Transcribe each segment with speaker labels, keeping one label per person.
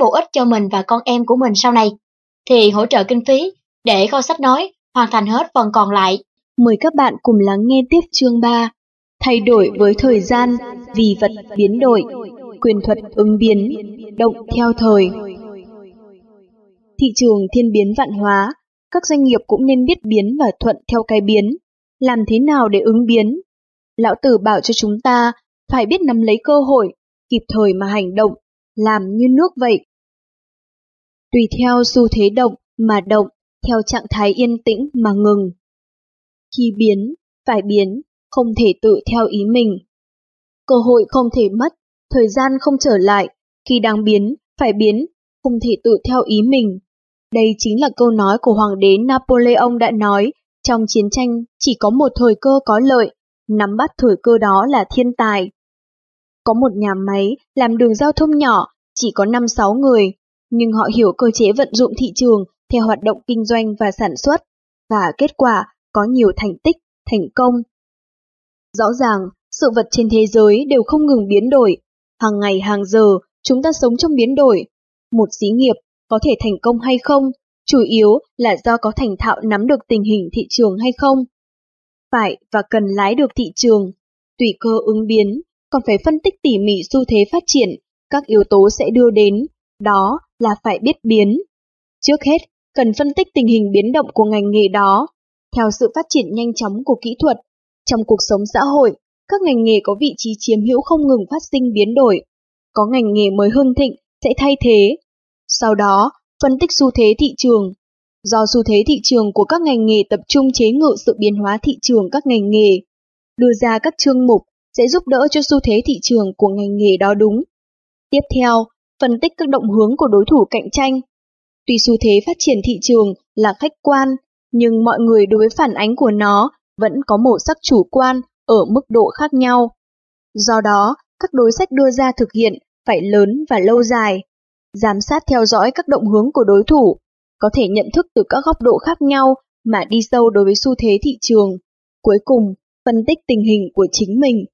Speaker 1: bổ ích cho mình và con em của mình sau này, thì hỗ trợ kinh phí để kho sách nói hoàn thành hết phần còn lại.
Speaker 2: Mời các bạn cùng lắng nghe tiếp chương 3. Thay đổi với thời gian, vì vật biến đổi, quyền thuật ứng biến, động theo thời. Thị trường thiên biến vạn hóa, các doanh nghiệp cũng nên biết biến và thuận theo cái biến. Làm thế nào để ứng biến? Lão Tử bảo cho chúng ta phải biết nắm lấy cơ hội, kịp thời mà hành động, làm như nước vậy. Tùy theo xu thế động mà động, theo trạng thái yên tĩnh mà ngừng. Khi biến, phải biến, không thể tự theo ý mình. Cơ hội không thể mất, thời gian không trở lại, khi đang biến, phải biến, không thể tự theo ý mình. Đây chính là câu nói của Hoàng đế Napoleon đã nói, trong chiến tranh chỉ có một thời cơ có lợi, nắm bắt thời cơ đó là thiên tài. Có một nhà máy làm đường giao thông nhỏ, chỉ có 5-6 người, nhưng họ hiểu cơ chế vận dụng thị trường theo hoạt động kinh doanh và sản xuất, và kết quả có nhiều thành tích, thành công. Rõ ràng, sự vật trên thế giới đều không ngừng biến đổi, hàng ngày hàng giờ chúng ta sống trong biến đổi. Một xí nghiệp có thể thành công hay không, chủ yếu là do có thành thạo nắm được tình hình thị trường hay không. Phải và cần lái được thị trường, tùy cơ ứng biến, còn phải phân tích tỉ mỉ xu thế phát triển, các yếu tố sẽ đưa đến, đó là phải biết biến. Trước hết, cần phân tích tình hình biến động của ngành nghề đó. Theo sự phát triển nhanh chóng của kỹ thuật, trong cuộc sống xã hội, các ngành nghề có vị trí chiếm hữu không ngừng phát sinh biến đổi. Có ngành nghề mới hưng thịnh sẽ thay thế. Sau đó, phân tích xu thế thị trường. Do xu thế thị trường của các ngành nghề tập trung chế ngự sự biến hóa thị trường các ngành nghề, đưa ra các chương mục sẽ giúp đỡ cho xu thế thị trường của ngành nghề đó đúng. Tiếp theo, phân tích các động hướng của đối thủ cạnh tranh. Tuy xu thế phát triển thị trường là khách quan, nhưng mọi người đối với phản ánh của nó vẫn có màu sắc chủ quan ở mức độ khác nhau. Do đó, các đối sách đưa ra thực hiện phải lớn và lâu dài. Giám sát theo dõi các động hướng của đối thủ, có thể nhận thức từ các góc độ khác nhau mà đi sâu đối với xu thế thị trường. Cuối cùng, phân tích tình hình của chính mình.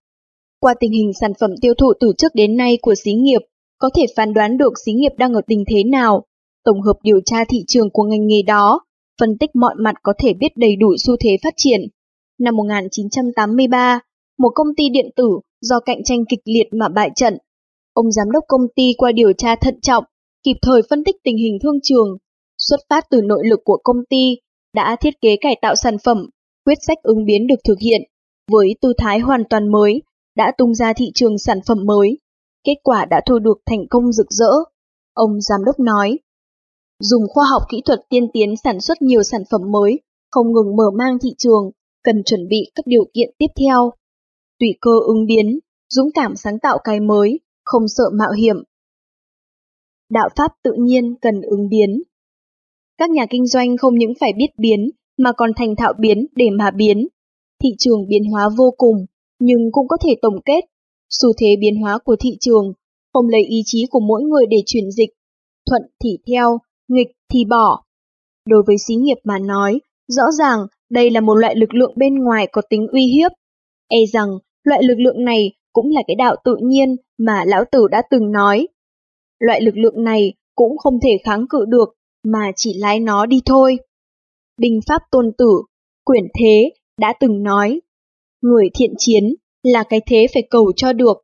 Speaker 2: Qua tình hình sản phẩm tiêu thụ từ trước đến nay của xí nghiệp, có thể phán đoán được xí nghiệp đang ở tình thế nào, tổng hợp điều tra thị trường của ngành nghề đó, phân tích mọi mặt có thể biết đầy đủ xu thế phát triển. Năm 1983, một công ty điện tử do cạnh tranh kịch liệt mà bại trận. Ông giám đốc công ty qua điều tra thận trọng, kịp thời phân tích tình hình thương trường, xuất phát từ nội lực của công ty, đã thiết kế cải tạo sản phẩm, quyết sách ứng biến được thực hiện, với tư thái hoàn toàn mới, đã tung ra thị trường sản phẩm mới. Kết quả đã thu được thành công rực rỡ. Ông giám đốc nói, dùng khoa học kỹ thuật tiên tiến sản xuất nhiều sản phẩm mới, không ngừng mở mang thị trường, cần chuẩn bị các điều kiện tiếp theo. Tùy cơ ứng biến, dũng cảm sáng tạo cái mới, không sợ mạo hiểm. Đạo pháp tự nhiên cần ứng biến. Các nhà kinh doanh không những phải biết biến, mà còn thành thạo biến để mà biến. Thị trường biến hóa vô cùng, nhưng cũng có thể tổng kết. Xu thế biến hóa của thị trường, không lấy ý chí của mỗi người để chuyển dịch. Thuận thì theo, nghịch thì bỏ. Đối với xí nghiệp mà nói, rõ ràng đây là một loại lực lượng bên ngoài có tính uy hiếp. E rằng loại lực lượng này cũng là cái đạo tự nhiên mà lão tử đã từng nói. Loại lực lượng này cũng không thể kháng cự được mà chỉ lái nó đi thôi. Binh pháp tôn tử, quyển thế đã từng nói, người thiện chiến là cái thế phải cầu cho được.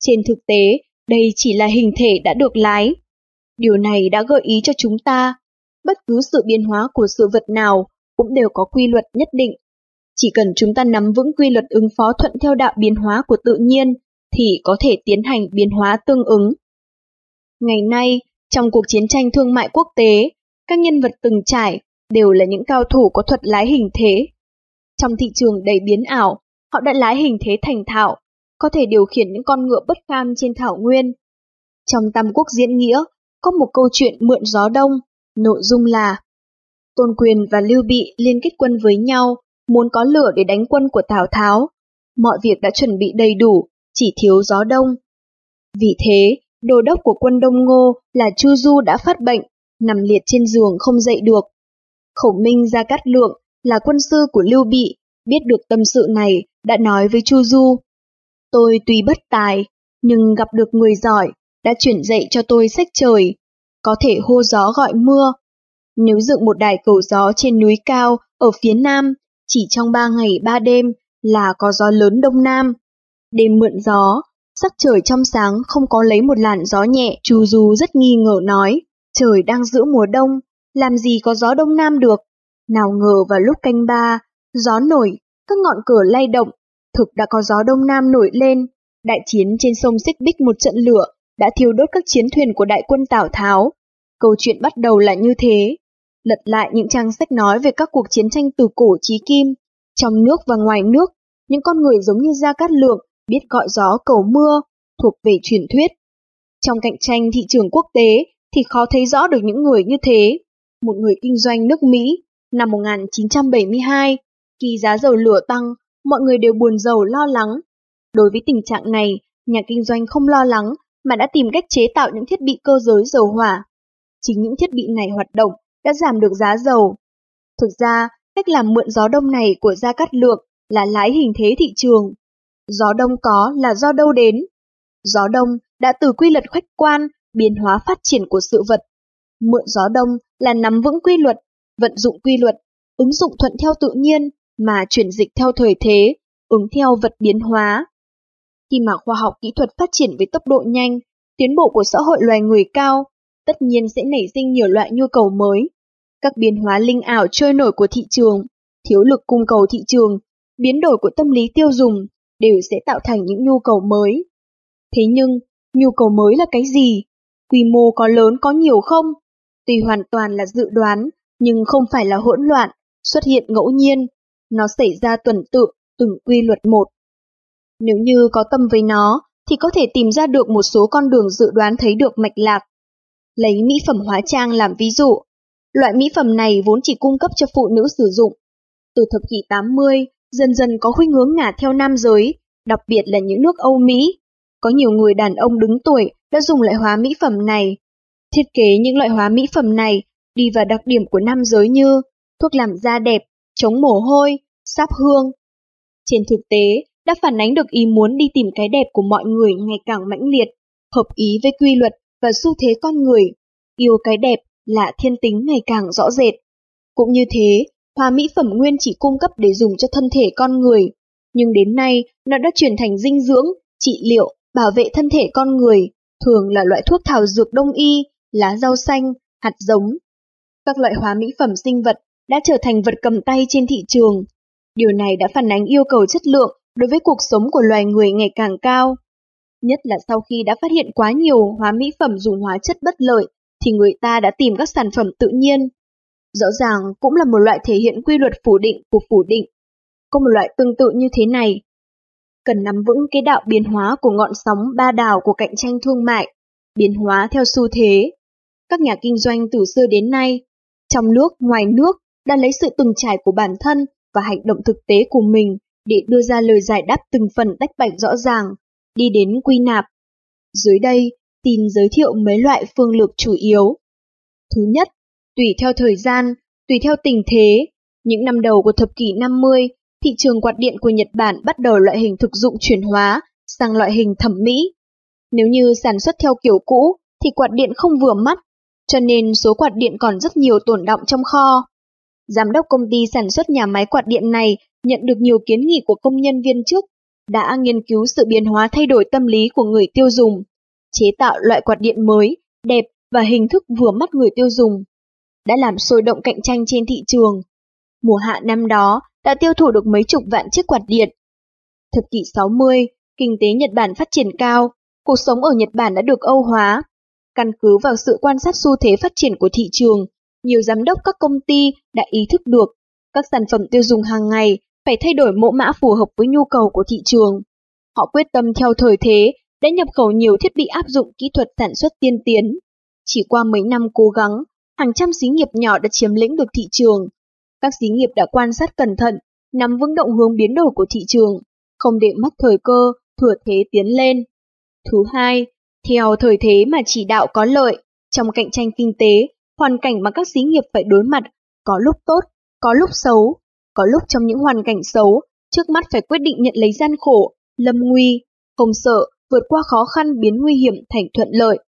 Speaker 2: Trên thực tế, đây chỉ là hình thể đã được lái. Điều này đã gợi ý cho chúng ta, bất cứ sự biến hóa của sự vật nào cũng đều có quy luật nhất định. Chỉ cần chúng ta nắm vững quy luật ứng phó thuận theo đạo biến hóa của tự nhiên, thì có thể tiến hành biến hóa tương ứng. Ngày nay, trong cuộc chiến tranh thương mại quốc tế, các nhân vật từng trải đều là những cao thủ có thuật lái hình thế. Trong thị trường đầy biến ảo, họ đã lái hình thế thành thạo, có thể điều khiển những con ngựa bất kham trên thảo nguyên. Trong Tam Quốc diễn nghĩa, có một câu chuyện mượn gió đông, nội dung là Tôn Quyền và Lưu Bị liên kết quân với nhau, muốn có lửa để đánh quân của Tào Tháo. Mọi việc đã chuẩn bị đầy đủ, chỉ thiếu gió đông. Vì thế, đồ đốc của quân Đông Ngô là Chu Du đã phát bệnh, nằm liệt trên giường không dậy được. khổng Minh Gia Cát Lượng là quân sư của Lưu Bị, biết được tâm sự này, đã nói với Chu Du. Tôi tuy bất tài, nhưng gặp được người giỏi, đã chuyển dạy cho tôi sách trời, có thể hô gió gọi mưa. Nếu dựng một đài cầu gió trên núi cao ở phía nam, chỉ trong ba ngày ba đêm là có gió lớn đông nam. Đêm mượn gió, sắc trời trong sáng không có lấy một làn gió nhẹ, chú Du rất nghi ngờ nói, trời đang giữa mùa đông, làm gì có gió đông nam được. Nào ngờ vào lúc canh ba, gió nổi, các ngọn cửa lay động, thực đã có gió đông nam nổi lên. Đại chiến trên sông Xích Bích một trận lửa đã thiêu đốt các chiến thuyền của đại quân Tào Tháo. Câu chuyện bắt đầu là như thế. Lật lại những trang sách nói về các cuộc chiến tranh từ cổ chí kim, trong nước và ngoài nước, những con người giống như Gia Cát Lượng biết gọi gió cầu mưa, thuộc về truyền thuyết. Trong cạnh tranh thị trường quốc tế thì khó thấy rõ được những người như thế. Một người kinh doanh nước Mỹ năm 1972, khi giá dầu lửa tăng, mọi người đều buồn giàu lo lắng. Đối với tình trạng này, nhà kinh doanh không lo lắng mà đã tìm cách chế tạo những thiết bị cơ giới dầu hỏa. Chính những thiết bị này hoạt động đã giảm được giá dầu. Thực ra, cách làm mượn gió đông này của Gia Cát lược là lái hình thế thị trường. Gió đông có là do đâu đến? Gió đông đã từ quy luật khách quan, biến hóa phát triển của sự vật. Mượn gió đông là nắm vững quy luật, vận dụng quy luật, ứng dụng thuận theo tự nhiên mà chuyển dịch theo thời thế, ứng theo vật biến hóa. Khi mà khoa học kỹ thuật phát triển với tốc độ nhanh, tiến bộ của xã hội loài người cao, tất nhiên sẽ nảy sinh nhiều loại nhu cầu mới. Các biến hóa linh ảo trôi nổi của thị trường, thiếu lực cung cầu thị trường, biến đổi của tâm lý tiêu dùng đều sẽ tạo thành những nhu cầu mới. Thế nhưng, nhu cầu mới là cái gì? Quy mô có lớn có nhiều không? Tuy hoàn toàn là dự đoán, nhưng không phải là hỗn loạn, xuất hiện ngẫu nhiên. Nó xảy ra tuần tự, từng quy luật một. Nếu như có tâm với nó, thì có thể tìm ra được một số con đường dự đoán thấy được mạch lạc. Lấy mỹ phẩm hóa trang làm ví dụ, loại mỹ phẩm này vốn chỉ cung cấp cho phụ nữ sử dụng. Từ thập kỷ 80, dần dần có khuynh hướng ngả theo nam giới, đặc biệt là những nước Âu Mỹ. Có nhiều người đàn ông đứng tuổi đã dùng loại hóa mỹ phẩm này. Thiết kế những loại hóa mỹ phẩm này đi vào đặc điểm của nam giới như thuốc làm da đẹp, chống mồ hôi, sáp hương. Trên thực tế, đã phản ánh được ý muốn đi tìm cái đẹp của mọi người ngày càng mãnh liệt, hợp ý với quy luật và xu thế con người. Yêu cái đẹp là thiên tính ngày càng rõ rệt. Cũng như thế, Hóa mỹ phẩm nguyên chỉ cung cấp để dùng cho thân thể con người, nhưng đến nay nó đã chuyển thành dinh dưỡng, trị liệu, bảo vệ thân thể con người, thường là loại thuốc thảo dược đông y, lá rau xanh, hạt giống. Các loại hóa mỹ phẩm sinh vật đã trở thành vật cầm tay trên thị trường. Điều này đã phản ánh yêu cầu chất lượng đối với cuộc sống của loài người ngày càng cao. Nhất là sau khi đã phát hiện quá nhiều hóa mỹ phẩm dùng hóa chất bất lợi, thì người ta đã tìm các sản phẩm tự nhiên, Rõ ràng cũng là một loại thể hiện quy luật phủ định của phủ định. Có một loại tương tự như thế này. Cần nắm vững cái đạo biến hóa của ngọn sóng ba đảo của cạnh tranh thương mại, biến hóa theo xu thế. Các nhà kinh doanh từ xưa đến nay, trong nước, ngoài nước, đã lấy sự từng trải của bản thân và hành động thực tế của mình để đưa ra lời giải đáp từng phần tách bạch rõ ràng, đi đến quy nạp. Dưới đây, tin giới thiệu mấy loại phương lược chủ yếu. Thứ nhất, Tùy theo thời gian, tùy theo tình thế, những năm đầu của thập kỷ 50, thị trường quạt điện của Nhật Bản bắt đầu loại hình thực dụng chuyển hóa sang loại hình thẩm mỹ. Nếu như sản xuất theo kiểu cũ thì quạt điện không vừa mắt, cho nên số quạt điện còn rất nhiều tồn động trong kho. Giám đốc công ty sản xuất nhà máy quạt điện này nhận được nhiều kiến nghị của công nhân viên chức, đã nghiên cứu sự biến hóa thay đổi tâm lý của người tiêu dùng, chế tạo loại quạt điện mới, đẹp và hình thức vừa mắt người tiêu dùng đã làm sôi động cạnh tranh trên thị trường. Mùa hạ năm đó đã tiêu thụ được mấy chục vạn chiếc quạt điện. Thập kỷ 60, kinh tế Nhật Bản phát triển cao, cuộc sống ở Nhật Bản đã được Âu hóa. Căn cứ vào sự quan sát xu thế phát triển của thị trường, nhiều giám đốc các công ty đã ý thức được các sản phẩm tiêu dùng hàng ngày phải thay đổi mẫu mã phù hợp với nhu cầu của thị trường. Họ quyết tâm theo thời thế đã nhập khẩu nhiều thiết bị áp dụng kỹ thuật sản xuất tiên tiến. Chỉ qua mấy năm cố gắng, hàng trăm xí nghiệp nhỏ đã chiếm lĩnh được thị trường. Các xí nghiệp đã quan sát cẩn thận, nắm vững động hướng biến đổi của thị trường, không để mất thời cơ, thừa thế tiến lên. Thứ hai, theo thời thế mà chỉ đạo có lợi, trong cạnh tranh kinh tế, hoàn cảnh mà các xí nghiệp phải đối mặt có lúc tốt, có lúc xấu, có lúc trong những hoàn cảnh xấu, trước mắt phải quyết định nhận lấy gian khổ, lâm nguy, không sợ vượt qua khó khăn biến nguy hiểm thành thuận lợi.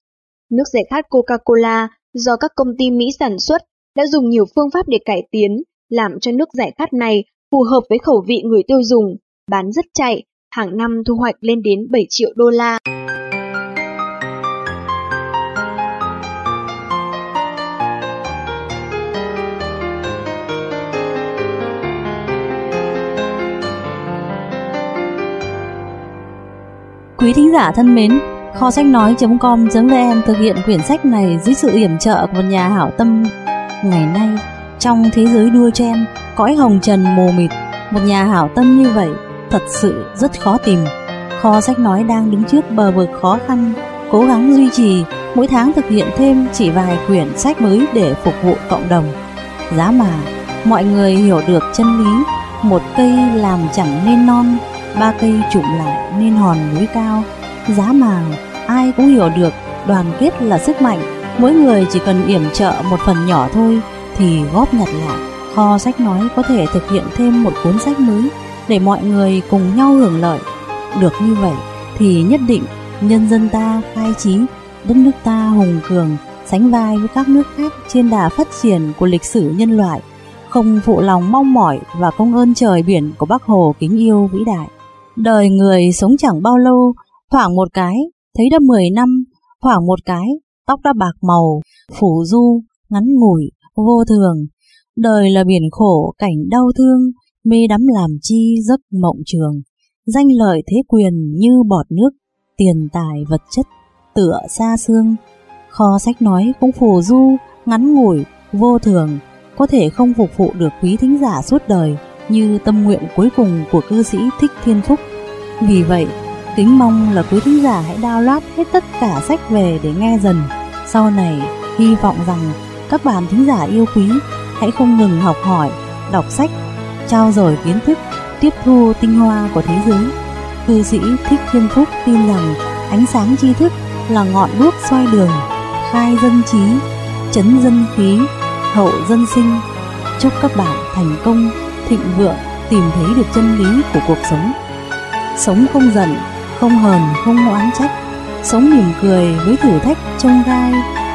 Speaker 2: Nước giải khát Coca-Cola do các công ty Mỹ sản xuất đã dùng nhiều phương pháp để cải tiến, làm cho nước giải khát này phù hợp với khẩu vị người tiêu dùng, bán rất chạy, hàng năm thu hoạch lên đến 7 triệu đô la.
Speaker 3: Quý thính giả thân mến, kho sách nói.com.vn thực hiện quyển sách này dưới sự yểm trợ của một nhà hảo tâm. Ngày nay, trong thế giới đua chen, cõi hồng trần mù mịt, một nhà hảo tâm như vậy thật sự rất khó tìm. Kho sách nói đang đứng trước bờ vực khó khăn, cố gắng duy trì, mỗi tháng thực hiện thêm chỉ vài quyển sách mới để phục vụ cộng đồng. Giá mà, mọi người hiểu được chân lý, một cây làm chẳng nên non, ba cây trụm lại nên hòn núi cao. Giá màng ai cũng hiểu được đoàn kết là sức mạnh, mỗi người chỉ cần yểm trợ một phần nhỏ thôi thì góp nhặt lại. Kho sách nói có thể thực hiện thêm một cuốn sách mới để mọi người cùng nhau hưởng lợi. Được như vậy thì nhất định nhân dân ta khai trí, đất nước ta hùng cường, sánh vai với các nước khác trên đà phát triển của lịch sử nhân loại, không phụ lòng mong mỏi và công ơn trời biển của Bác Hồ kính yêu vĩ đại. Đời người sống chẳng bao lâu, thoảng một cái, thấy đã 10 năm, thoảng một cái, tóc đã bạc màu, phủ du, ngắn ngủi, vô thường. Đời là biển khổ, cảnh đau thương, mê đắm làm chi giấc mộng trường. Danh lợi thế quyền như bọt nước, tiền tài vật chất, tựa xa xương. Kho sách nói cũng phù du, ngắn ngủi, vô thường, có thể không phục vụ được quý thính giả suốt đời như tâm nguyện cuối cùng của cư sĩ Thích Thiên Phúc. Vì vậy, kính mong là quý thính giả hãy download hết tất cả sách về để nghe dần. Sau này, hy vọng rằng các bạn thính giả yêu quý hãy không ngừng học hỏi, đọc sách, trao dồi kiến thức, tiếp thu tinh hoa của thế giới. Cư sĩ Thích Thiên Phúc tin rằng ánh sáng tri thức là ngọn đuốc soi đường, khai dân trí, chấn dân khí, hậu dân sinh. Chúc các bạn thành công, thịnh vượng, tìm thấy được chân lý của cuộc sống. Sống không giận, không hờn, không oán trách. Sống mỉm cười với thử thách trông gai,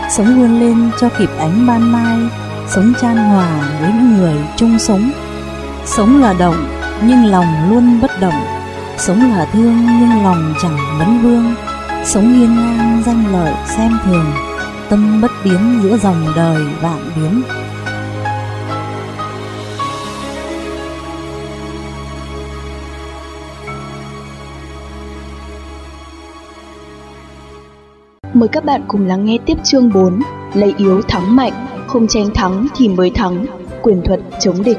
Speaker 3: sống vươn lên cho kịp ánh ban mai, sống chan hòa với những người chung sống. Sống là động, nhưng lòng luôn bất động. Sống là thương, nhưng lòng chẳng vấn vương. Sống hiên ngang danh lợi xem thường, tâm bất biến giữa dòng đời vạn biến.
Speaker 2: Mời các bạn cùng lắng nghe tiếp chương 4 Lấy yếu thắng mạnh, không tranh thắng thì mới thắng Quyền thuật chống địch.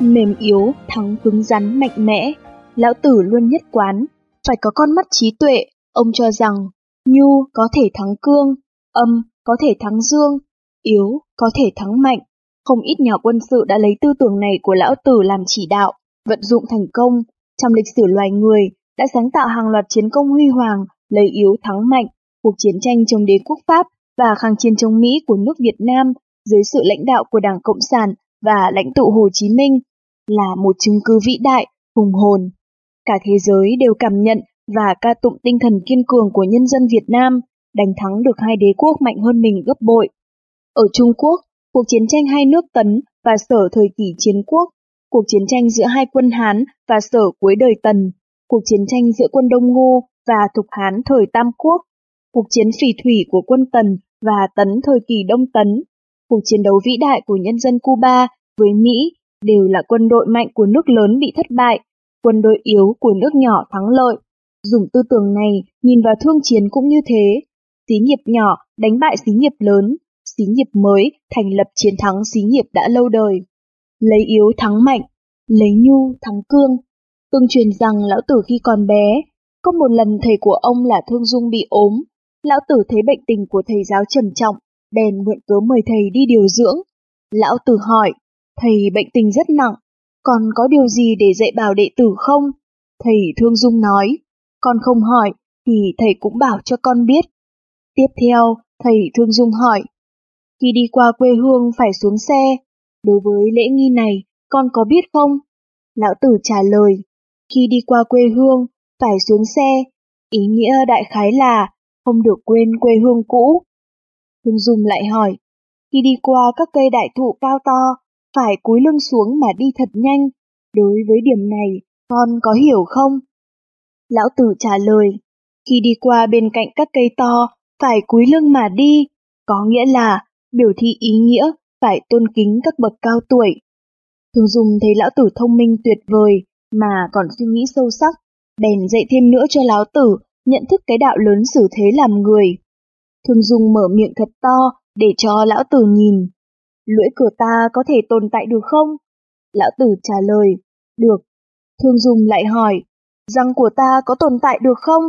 Speaker 2: Mềm yếu thắng cứng rắn mạnh mẽ Lão tử luôn nhất quán. Phải có con mắt trí tuệ Ông cho rằng Nhu có thể thắng cương Âm có thể thắng dương Yếu có thể thắng mạnh. Không ít nhà quân sự đã lấy tư tưởng này của lão tử làm chỉ đạo Vận dụng thành công. Trong lịch sử loài người Đã sáng tạo hàng loạt chiến công huy hoàng lấy yếu thắng mạnh, cuộc chiến tranh chống đế quốc Pháp và kháng chiến chống Mỹ của nước Việt Nam dưới sự lãnh đạo của Đảng Cộng sản và lãnh tụ Hồ Chí Minh là một chứng cứ vĩ đại, hùng hồn. Cả thế giới đều cảm nhận và ca tụng tinh thần kiên cường của nhân dân Việt Nam, đánh thắng được hai đế quốc mạnh hơn mình gấp bội. Ở Trung Quốc, cuộc chiến tranh hai nước Tấn và Sở thời kỳ chiến quốc, cuộc chiến tranh giữa hai quân Hán và Sở cuối đời Tần, cuộc chiến tranh giữa quân Đông Ngô và Thục Hán thời Tam Quốc, cuộc chiến phỉ thủy của quân Tần và Tấn thời kỳ Đông Tấn, cuộc chiến đấu vĩ đại của nhân dân Cuba với Mỹ đều là quân đội mạnh của nước lớn bị thất bại, quân đội yếu của nước nhỏ thắng lợi. Dùng tư tưởng này nhìn vào thương chiến cũng như thế. Xí nghiệp nhỏ đánh bại xí nghiệp lớn, xí nghiệp mới thành lập chiến thắng xí nghiệp đã lâu đời. Lấy yếu thắng mạnh, lấy nhu thắng cương. Tương truyền rằng lão tử khi còn bé có một lần thầy của ông là Thương Dung bị ốm, lão tử thấy bệnh tình của thầy giáo trầm trọng, bèn mượn cớ mời thầy đi điều dưỡng. Lão tử hỏi, thầy bệnh tình rất nặng, còn có điều gì để dạy bảo đệ tử không? Thầy Thương Dung nói, con không hỏi, thì thầy cũng bảo cho con biết. Tiếp theo, thầy Thương Dung hỏi, khi đi qua quê hương phải xuống xe, đối với lễ nghi này, con có biết không? Lão tử trả lời, khi đi qua quê hương phải xuống xe. Ý nghĩa đại khái là không được quên quê hương cũ. Hương Dung lại hỏi, khi đi qua các cây đại thụ cao to, phải cúi lưng xuống mà đi thật nhanh. Đối với điểm này, con có hiểu không? Lão tử trả lời, khi đi qua bên cạnh các cây to, phải cúi lưng mà đi, có nghĩa là biểu thị ý nghĩa phải tôn kính các bậc cao tuổi. Thường dùng thấy lão tử thông minh tuyệt vời mà còn suy nghĩ sâu sắc, bèn dạy thêm nữa cho lão tử nhận thức cái đạo lớn xử thế làm người. Thương Dung mở miệng thật to để cho lão tử nhìn. Lưỡi cửa ta có thể tồn tại được không? Lão tử trả lời, được. Thương Dung lại hỏi, răng của ta có tồn tại được không?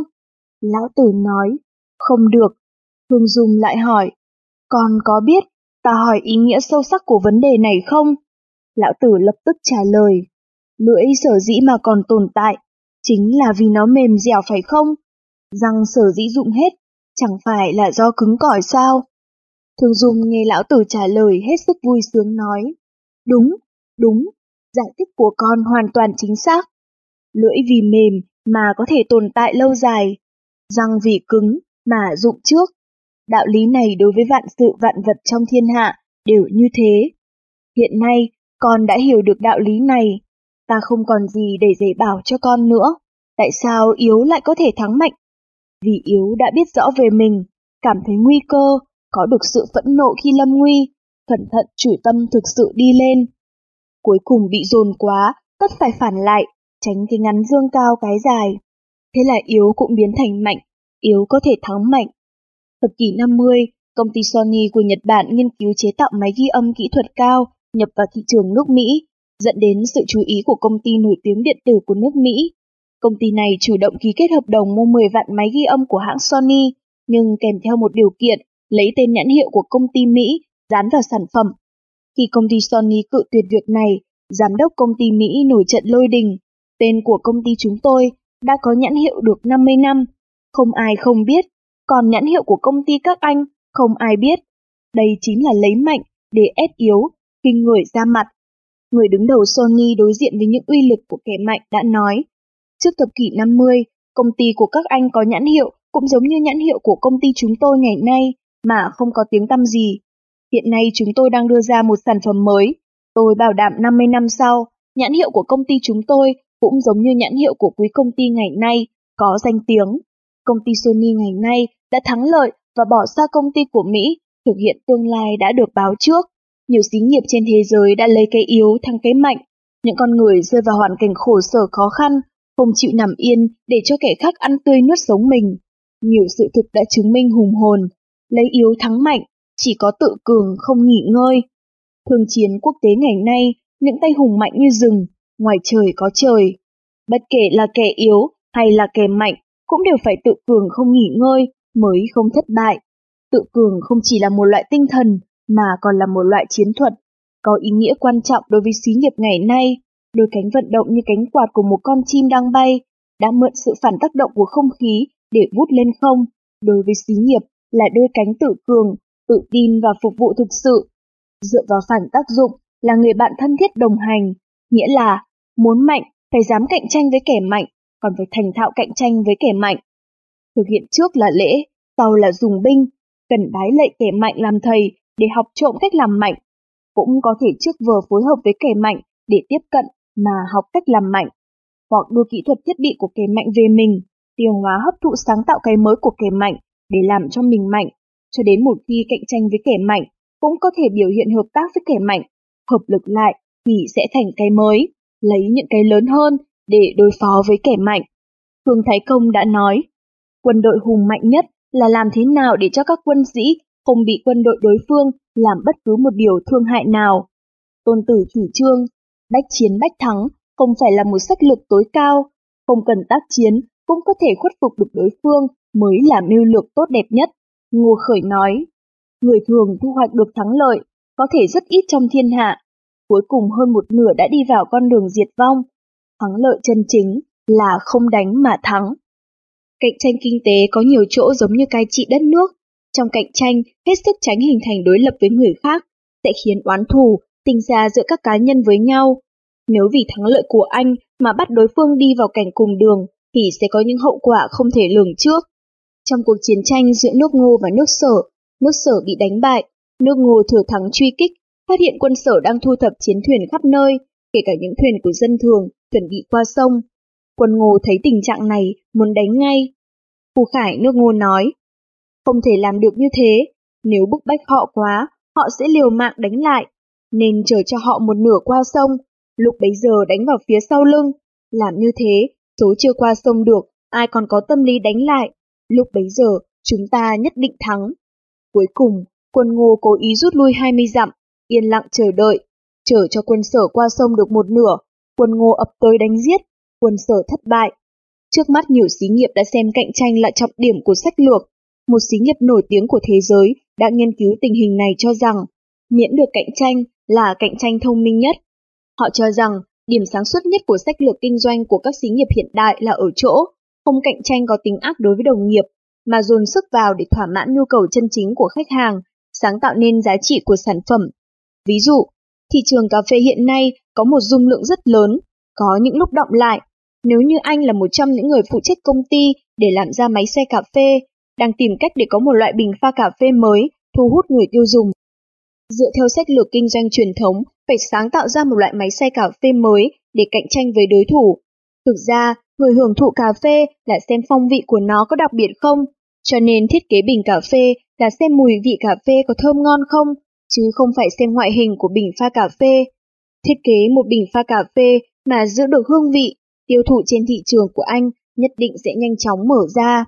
Speaker 2: Lão tử nói, không được. Thương Dung lại hỏi, con có biết ta hỏi ý nghĩa sâu sắc của vấn đề này không? Lão tử lập tức trả lời, lưỡi sở dĩ mà còn tồn tại, chính là vì nó mềm dẻo phải không? Răng sở dĩ dụng hết, chẳng phải là do cứng cỏi sao? thường Dung nghe lão tử trả lời hết sức vui sướng nói, đúng, đúng, giải thích của con hoàn toàn chính xác. Lưỡi vì mềm mà có thể tồn tại lâu dài, răng vì cứng mà dụng trước. Đạo lý này đối với vạn sự vạn vật trong thiên hạ đều như thế. Hiện nay, con đã hiểu được đạo lý này, ta không còn gì để dạy bảo cho con nữa. Tại sao yếu lại có thể thắng mạnh? Vì yếu đã biết rõ về mình, cảm thấy nguy cơ, có được sự phẫn nộ khi lâm nguy, cẩn thận chủ tâm thực sự đi lên. Cuối cùng bị dồn quá, tất phải phản lại, tránh cái ngắn dương cao cái dài. Thế là yếu cũng biến thành mạnh, yếu có thể thắng mạnh. Thập kỷ 50, công ty Sony của Nhật Bản nghiên cứu chế tạo máy ghi âm kỹ thuật cao nhập vào thị trường nước Mỹ, dẫn đến sự chú ý của công ty nổi tiếng điện tử của nước Mỹ. Công ty này chủ động ký kết hợp đồng mua 10 vạn máy ghi âm của hãng Sony, nhưng kèm theo một điều kiện lấy tên nhãn hiệu của công ty Mỹ dán vào sản phẩm. Khi công ty Sony cự tuyệt việc này, giám đốc công ty Mỹ nổi trận lôi đình. Tên của công ty chúng tôi đã có nhãn hiệu được 50 năm, không ai không biết, còn nhãn hiệu của công ty các anh không ai biết. Đây chính là lấy mạnh để ép yếu, kinh người ra mặt. Người đứng đầu Sony đối diện với những uy lực của kẻ mạnh đã nói, trước thập kỷ 50, công ty của các anh có nhãn hiệu cũng giống như nhãn hiệu của công ty chúng tôi ngày nay, mà không có tiếng tăm gì. Hiện nay chúng tôi đang đưa ra một sản phẩm mới. Tôi bảo đảm 50 năm sau, nhãn hiệu của công ty chúng tôi cũng giống như nhãn hiệu của quý công ty ngày nay, có danh tiếng. Công ty Sony ngày nay đã thắng lợi và bỏ xa công ty của Mỹ, thực hiện tương lai đã được báo trước. Nhiều xí nghiệp trên thế giới đã lấy cái yếu thắng cái mạnh. Những con người rơi vào hoàn cảnh khổ sở khó khăn, không chịu nằm yên để cho kẻ khác ăn tươi nuốt sống mình. Nhiều sự thực đã chứng minh hùng hồn, lấy yếu thắng mạnh, chỉ có tự cường không nghỉ ngơi. Thường chiến quốc tế ngày nay, những tay hùng mạnh như rừng, ngoài trời có trời. Bất kể là kẻ yếu hay là kẻ mạnh, cũng đều phải tự cường không nghỉ ngơi mới không thất bại. Tự cường không chỉ là một loại tinh thần, mà còn là một loại chiến thuật, có ý nghĩa quan trọng đối với xí nghiệp ngày nay. Đôi cánh vận động như cánh quạt của một con chim đang bay, đã mượn sự phản tác động của không khí để vút lên không. Đối với xí nghiệp, là đôi cánh tự cường, tự tin và phục vụ thực sự. Dựa vào phản tác dụng là người bạn thân thiết đồng hành, nghĩa là muốn mạnh phải dám cạnh tranh với kẻ mạnh, còn phải thành thạo cạnh tranh với kẻ mạnh. Thực hiện trước là lễ, sau là dùng binh, cần bái lệ kẻ mạnh làm thầy để học trộm cách làm mạnh. Cũng có thể trước vừa phối hợp với kẻ mạnh để tiếp cận mà học cách làm mạnh, hoặc đưa kỹ thuật thiết bị của kẻ mạnh về mình, tiêu hóa hấp thụ sáng tạo cái mới của kẻ mạnh để làm cho mình mạnh, cho đến một khi cạnh tranh với kẻ mạnh, cũng có thể biểu hiện hợp tác với kẻ mạnh, hợp lực lại thì sẽ thành cái mới, lấy những cái lớn hơn để đối phó với kẻ mạnh. Phương Thái Công đã nói, quân đội hùng mạnh nhất là làm thế nào để cho các quân sĩ không bị quân đội đối phương làm bất cứ một điều thương hại nào. Tôn tử chủ trương, bách chiến bách thắng không phải là một sách lược tối cao, không cần tác chiến cũng có thể khuất phục được đối phương mới là mưu lược tốt đẹp nhất. Ngô Khởi nói, người thường thu hoạch được thắng lợi, có thể rất ít trong thiên hạ. Cuối cùng hơn một nửa đã đi vào con đường diệt vong. Thắng lợi chân chính là không đánh mà thắng. Cạnh tranh kinh tế có nhiều chỗ giống như cai trị đất nước. Trong cạnh tranh, hết sức tránh hình thành đối lập với người khác, sẽ khiến oán thù, tình ra giữa các cá nhân với nhau. Nếu vì thắng lợi của anh mà bắt đối phương đi vào cảnh cùng đường, thì sẽ có những hậu quả không thể lường trước. Trong cuộc chiến tranh giữa nước Ngô và nước Sở, nước Sở bị đánh bại, nước Ngô thừa thắng truy kích, phát hiện quân Sở đang thu thập chiến thuyền khắp nơi, kể cả những thuyền của dân thường chuẩn bị qua sông. Quân Ngô thấy tình trạng này, muốn đánh ngay. Phù Khải nước Ngô nói, không thể làm được như thế, nếu bức bách họ quá, họ sẽ liều mạng đánh lại, nên chờ cho họ một nửa qua sông, lúc bấy giờ đánh vào phía sau lưng. Làm như thế, số chưa qua sông được, ai còn có tâm lý đánh lại, lúc bấy giờ chúng ta nhất định thắng. Cuối cùng, quân ngô cố ý rút lui 20 dặm, yên lặng chờ đợi, chờ cho quân sở qua sông được một nửa, quân ngô ập tới đánh giết, quân sở thất bại. Trước mắt nhiều xí nghiệp đã xem cạnh tranh là trọng điểm của sách lược, một xí nghiệp nổi tiếng của thế giới đã nghiên cứu tình hình này cho rằng miễn được cạnh tranh là cạnh tranh thông minh nhất. Họ cho rằng điểm sáng suốt nhất của sách lược kinh doanh của các xí nghiệp hiện đại là ở chỗ không cạnh tranh có tính ác đối với đồng nghiệp, mà dồn sức vào để thỏa mãn nhu cầu chân chính của khách hàng, sáng tạo nên giá trị của sản phẩm. Ví dụ, thị trường cà phê hiện nay có một dung lượng rất lớn, có những lúc động lại. Nếu như anh là một trong những người phụ trách công ty để làm ra máy xe cà phê, đang tìm cách để có một loại bình pha cà phê mới, thu hút người tiêu dùng. Dựa theo sách lược kinh doanh truyền thống, phải sáng tạo ra một loại máy xay cà phê mới để cạnh tranh với đối thủ. Thực ra, người hưởng thụ cà phê là xem phong vị của nó có đặc biệt không, cho nên thiết kế bình cà phê là xem mùi vị cà phê có thơm ngon không, chứ không phải xem ngoại hình của bình pha cà phê. Thiết kế một bình pha cà phê mà giữ được hương vị, tiêu thụ trên thị trường của anh nhất định sẽ nhanh chóng mở ra.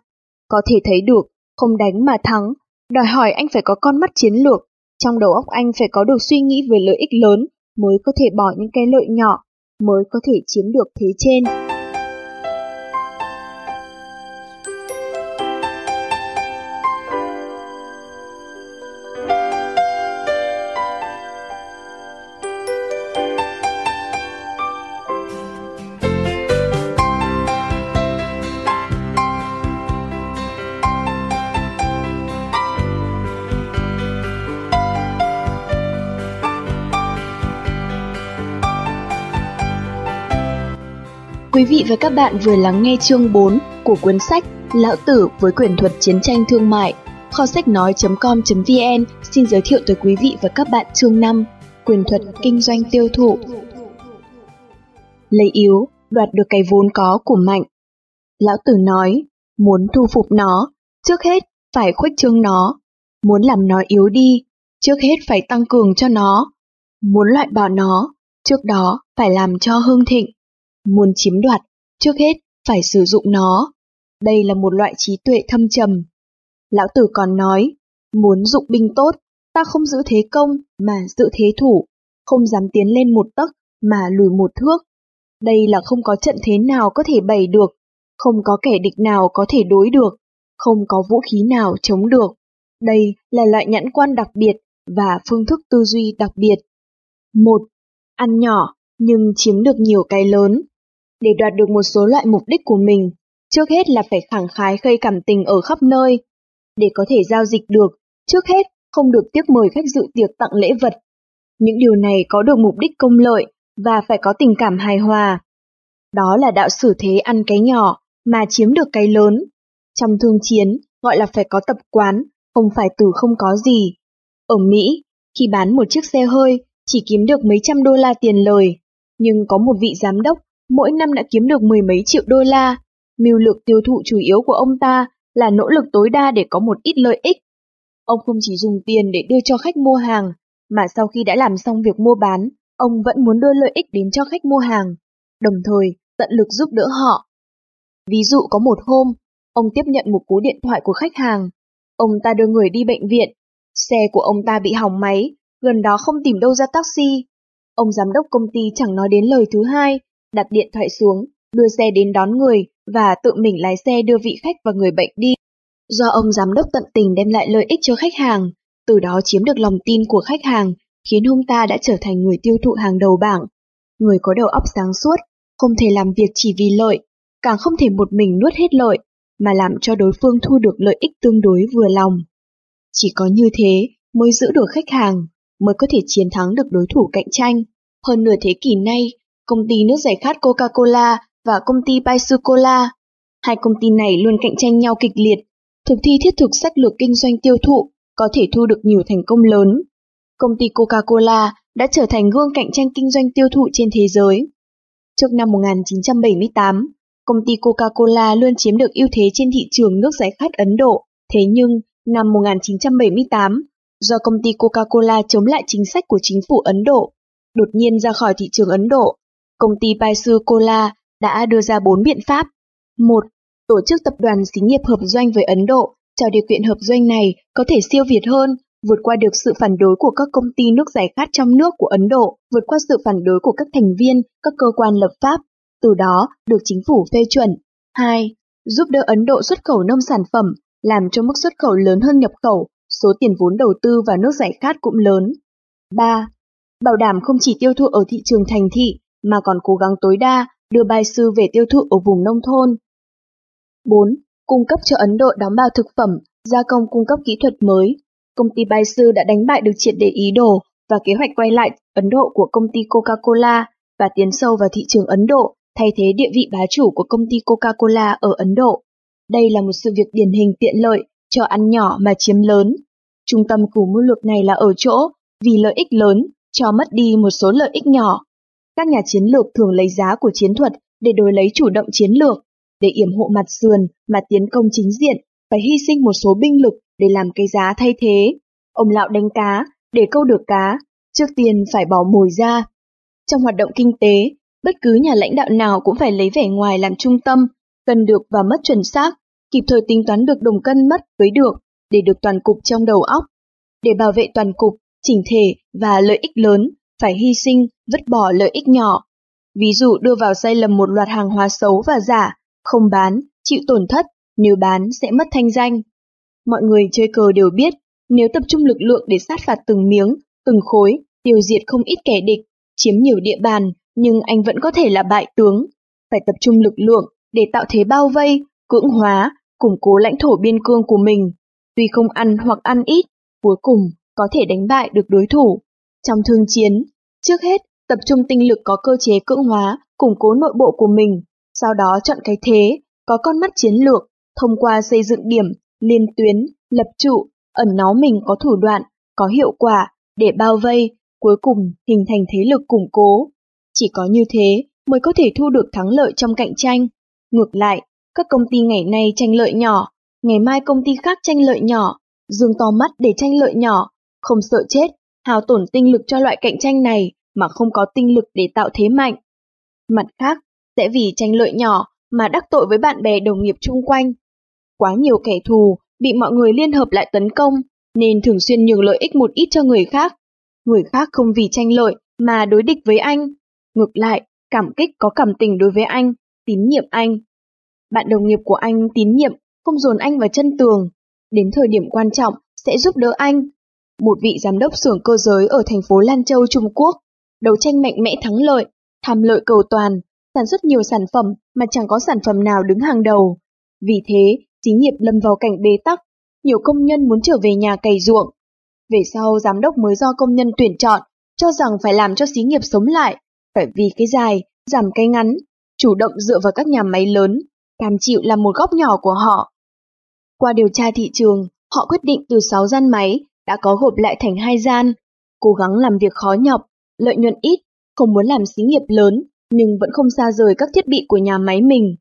Speaker 2: Có thể thấy được, không đánh mà thắng, đòi hỏi anh phải có con mắt chiến lược, trong đầu óc anh phải có được suy nghĩ về lợi ích lớn mới có thể bỏ những cái lợi nhỏ, mới có thể chiếm được thế trên. Quý vị và các bạn vừa lắng nghe chương 4 của cuốn sách Lão Tử với quyền thuật chiến tranh thương mại. Kho sách nói.com.vn xin giới thiệu tới quý vị và các bạn chương 5 Quyền thuật kinh doanh tiêu thụ. Lấy yếu, đoạt được cái vốn có của mạnh. Lão Tử nói, muốn thu phục nó, trước hết phải khuếch trương nó. Muốn làm nó yếu đi, trước hết phải tăng cường cho nó. Muốn loại bỏ nó, trước đó phải làm cho hương thịnh. Muốn chiếm đoạt, trước hết phải sử dụng nó. Đây là một loại trí tuệ thâm trầm. Lão Tử còn nói, muốn dụng binh tốt, ta không giữ thế công mà giữ thế thủ, không dám tiến lên một tấc mà lùi một thước. Đây là không có trận thế nào có thể bày được, không có kẻ địch nào có thể đối được, không có vũ khí nào chống được. Đây là loại nhãn quan đặc biệt và phương thức tư duy đặc biệt. Một, Ăn nhỏ nhưng chiếm được nhiều cái lớn. Để đoạt được một số loại mục đích của mình, trước hết là phải khẳng khái khơi cảm tình ở khắp nơi. Để có thể giao dịch được, trước hết không được tiếc mời khách dự tiệc tặng lễ vật. Những điều này có được mục đích công lợi và phải có tình cảm hài hòa. Đó là đạo xử thế ăn cái nhỏ mà chiếm được cái lớn. Trong thương chiến, gọi là phải có tập quán, không phải từ không có gì. Ở Mỹ, khi bán một chiếc xe hơi, chỉ kiếm được mấy trăm đô la tiền lời, nhưng có một vị giám đốc mỗi năm đã kiếm được mười mấy triệu đô la. Mưu lược tiêu thụ chủ yếu của ông ta là nỗ lực tối đa để có một ít lợi ích. Ông không chỉ dùng tiền để đưa cho khách mua hàng, mà sau khi đã làm xong việc mua bán, ông vẫn muốn đưa lợi ích đến cho khách mua hàng, đồng thời tận lực giúp đỡ họ. Ví dụ có một hôm, ông tiếp nhận một cú điện thoại của khách hàng. Ông ta đưa người đi bệnh viện, xe của ông ta bị hỏng máy, gần đó không tìm đâu ra taxi. Ông giám đốc công ty chẳng nói đến lời thứ hai, đặt điện thoại xuống, đưa xe đến đón người và tự mình lái xe đưa vị khách và người bệnh đi. Do ông giám đốc tận tình đem lại lợi ích cho khách hàng, từ đó chiếm được lòng tin của khách hàng, khiến ông ta đã trở thành người tiêu thụ hàng đầu bảng. Người có đầu óc sáng suốt, không thể làm việc chỉ vì lợi, càng không thể một mình nuốt hết lợi, mà làm cho đối phương thu được lợi ích tương đối vừa lòng. Chỉ có như thế mới giữ được khách hàng, mới có thể chiến thắng được đối thủ cạnh tranh. Hơn nửa thế kỷ nay, công ty nước giải khát Coca-Cola và công ty Pepsi Cola Hai công ty này luôn cạnh tranh nhau kịch liệt, thực thi thiết thực sách lược kinh doanh tiêu thụ, có thể thu được nhiều thành công lớn. Công ty Coca-Cola đã trở thành gương cạnh tranh kinh doanh tiêu thụ trên thế giới. Trước năm 1978, công ty Coca-Cola luôn chiếm được ưu thế trên thị trường nước giải khát Ấn Độ. Thế nhưng, năm 1978, do công ty Coca-Cola chống lại chính sách của chính phủ Ấn Độ, đột nhiên ra khỏi thị trường Ấn Độ, công ty Paisu Cola đã đưa ra bốn biện pháp. Một, Tổ chức tập đoàn xí nghiệp hợp doanh với Ấn Độ, cho điều kiện hợp doanh này có thể siêu việt hơn, vượt qua được sự phản đối của các công ty nước giải khát trong nước của Ấn Độ, vượt qua sự phản đối của các thành viên, các cơ quan lập pháp, từ đó được chính phủ phê chuẩn. 2. Giúp đỡ Ấn Độ xuất khẩu nông sản phẩm, làm cho mức xuất khẩu lớn hơn nhập khẩu, số tiền vốn đầu tư vào nước giải khát cũng lớn. 3. Bảo đảm không chỉ tiêu thụ ở thị trường thành thị, mà còn cố gắng tối đa đưa bài sư về tiêu thụ ở vùng nông thôn. 4. Cung cấp cho Ấn Độ đóng bao thực phẩm, gia công cung cấp kỹ thuật mới. Công ty bài Sư đã đánh bại được triệt để ý đồ và kế hoạch quay lại Ấn Độ của công ty Coca-Cola và tiến sâu vào thị trường Ấn Độ, thay thế địa vị bá chủ của công ty Coca-Cola ở Ấn Độ. Đây là một sự việc điển hình tiện lợi, cho ăn nhỏ mà chiếm lớn. Trung tâm của mưu lược này là ở chỗ, vì lợi ích lớn, cho mất đi một số lợi ích nhỏ. Các nhà chiến lược thường lấy giá của chiến thuật để đổi lấy chủ động chiến lược, để yểm hộ mặt sườn mà tiến công chính diện, phải hy sinh một số binh lực để làm cái giá thay thế. Ông lão đánh cá, để câu được cá, trước tiên phải bỏ mồi ra. Trong hoạt động kinh tế, bất cứ nhà lãnh đạo nào cũng phải lấy vẻ ngoài làm trung tâm, cần được và mất chuẩn xác, kịp thời tính toán được đồng cân mất với được, để được toàn cục trong đầu óc. Để bảo vệ toàn cục, chỉnh thể và lợi ích lớn, phải hy sinh, vứt bỏ lợi ích nhỏ. Ví dụ đưa vào sai lầm một loạt hàng hóa xấu và giả, không bán, chịu tổn thất, nếu bán sẽ mất thanh danh. Mọi người chơi cờ đều biết, nếu tập trung lực lượng để sát phạt từng miếng, từng khối, tiêu diệt không ít kẻ địch, chiếm nhiều địa bàn, nhưng anh vẫn có thể là bại tướng. Phải tập trung lực lượng để tạo thế bao vây, cưỡng hóa, củng cố lãnh thổ biên cương của mình. Tuy không ăn hoặc ăn ít, cuối cùng có thể đánh bại được đối thủ. Trong thương chiến, trước hết tập trung tinh lực có cơ chế cưỡng hóa, củng cố nội bộ của mình, sau đó chọn cái thế, có con mắt chiến lược, thông qua xây dựng điểm, liên tuyến, lập trụ, ẩn náu mình có thủ đoạn, có hiệu quả, để bao vây, cuối cùng hình thành thế lực củng cố. Chỉ có như thế mới có thể thu được thắng lợi trong cạnh tranh. Ngược lại, các công ty ngày nay tranh lợi nhỏ, ngày mai công ty khác tranh lợi nhỏ, dương to mắt để tranh lợi nhỏ, không sợ chết, Hao tổn tinh lực cho loại cạnh tranh này mà không có tinh lực để tạo thế mạnh. Mặt khác, sẽ vì tranh lợi nhỏ mà đắc tội với bạn bè đồng nghiệp chung quanh. Quá nhiều kẻ thù bị mọi người liên hợp lại tấn công, nên thường xuyên nhường lợi ích một ít cho người khác. Người khác không vì tranh lợi mà đối địch với anh. Ngược lại, cảm kích có cảm tình đối với anh, tín nhiệm anh. Bạn đồng nghiệp của anh tín nhiệm, không dồn anh vào chân tường. Đến thời điểm quan trọng, sẽ giúp đỡ anh. Một vị giám đốc xưởng cơ giới ở thành phố Lan Châu, Trung Quốc, đấu tranh mạnh mẽ thắng lợi, tham lợi cầu toàn, sản xuất nhiều sản phẩm mà chẳng có sản phẩm nào đứng hàng đầu. Vì thế, xí nghiệp lâm vào cảnh bế tắc, nhiều công nhân muốn trở về nhà cày ruộng. Về sau, giám đốc mới do công nhân tuyển chọn, cho rằng phải làm cho xí nghiệp sống lại, phải vì cái dài, giảm cái ngắn, chủ động dựa vào các nhà máy lớn, cam chịu làm một góc nhỏ của họ. Qua điều tra thị trường, họ quyết định từ 6 gian máy đã có gộp lại thành hai gian, cố gắng làm việc khó nhọc, lợi nhuận ít, không muốn làm xí nghiệp lớn nhưng vẫn không xa rời các thiết bị của nhà máy mình.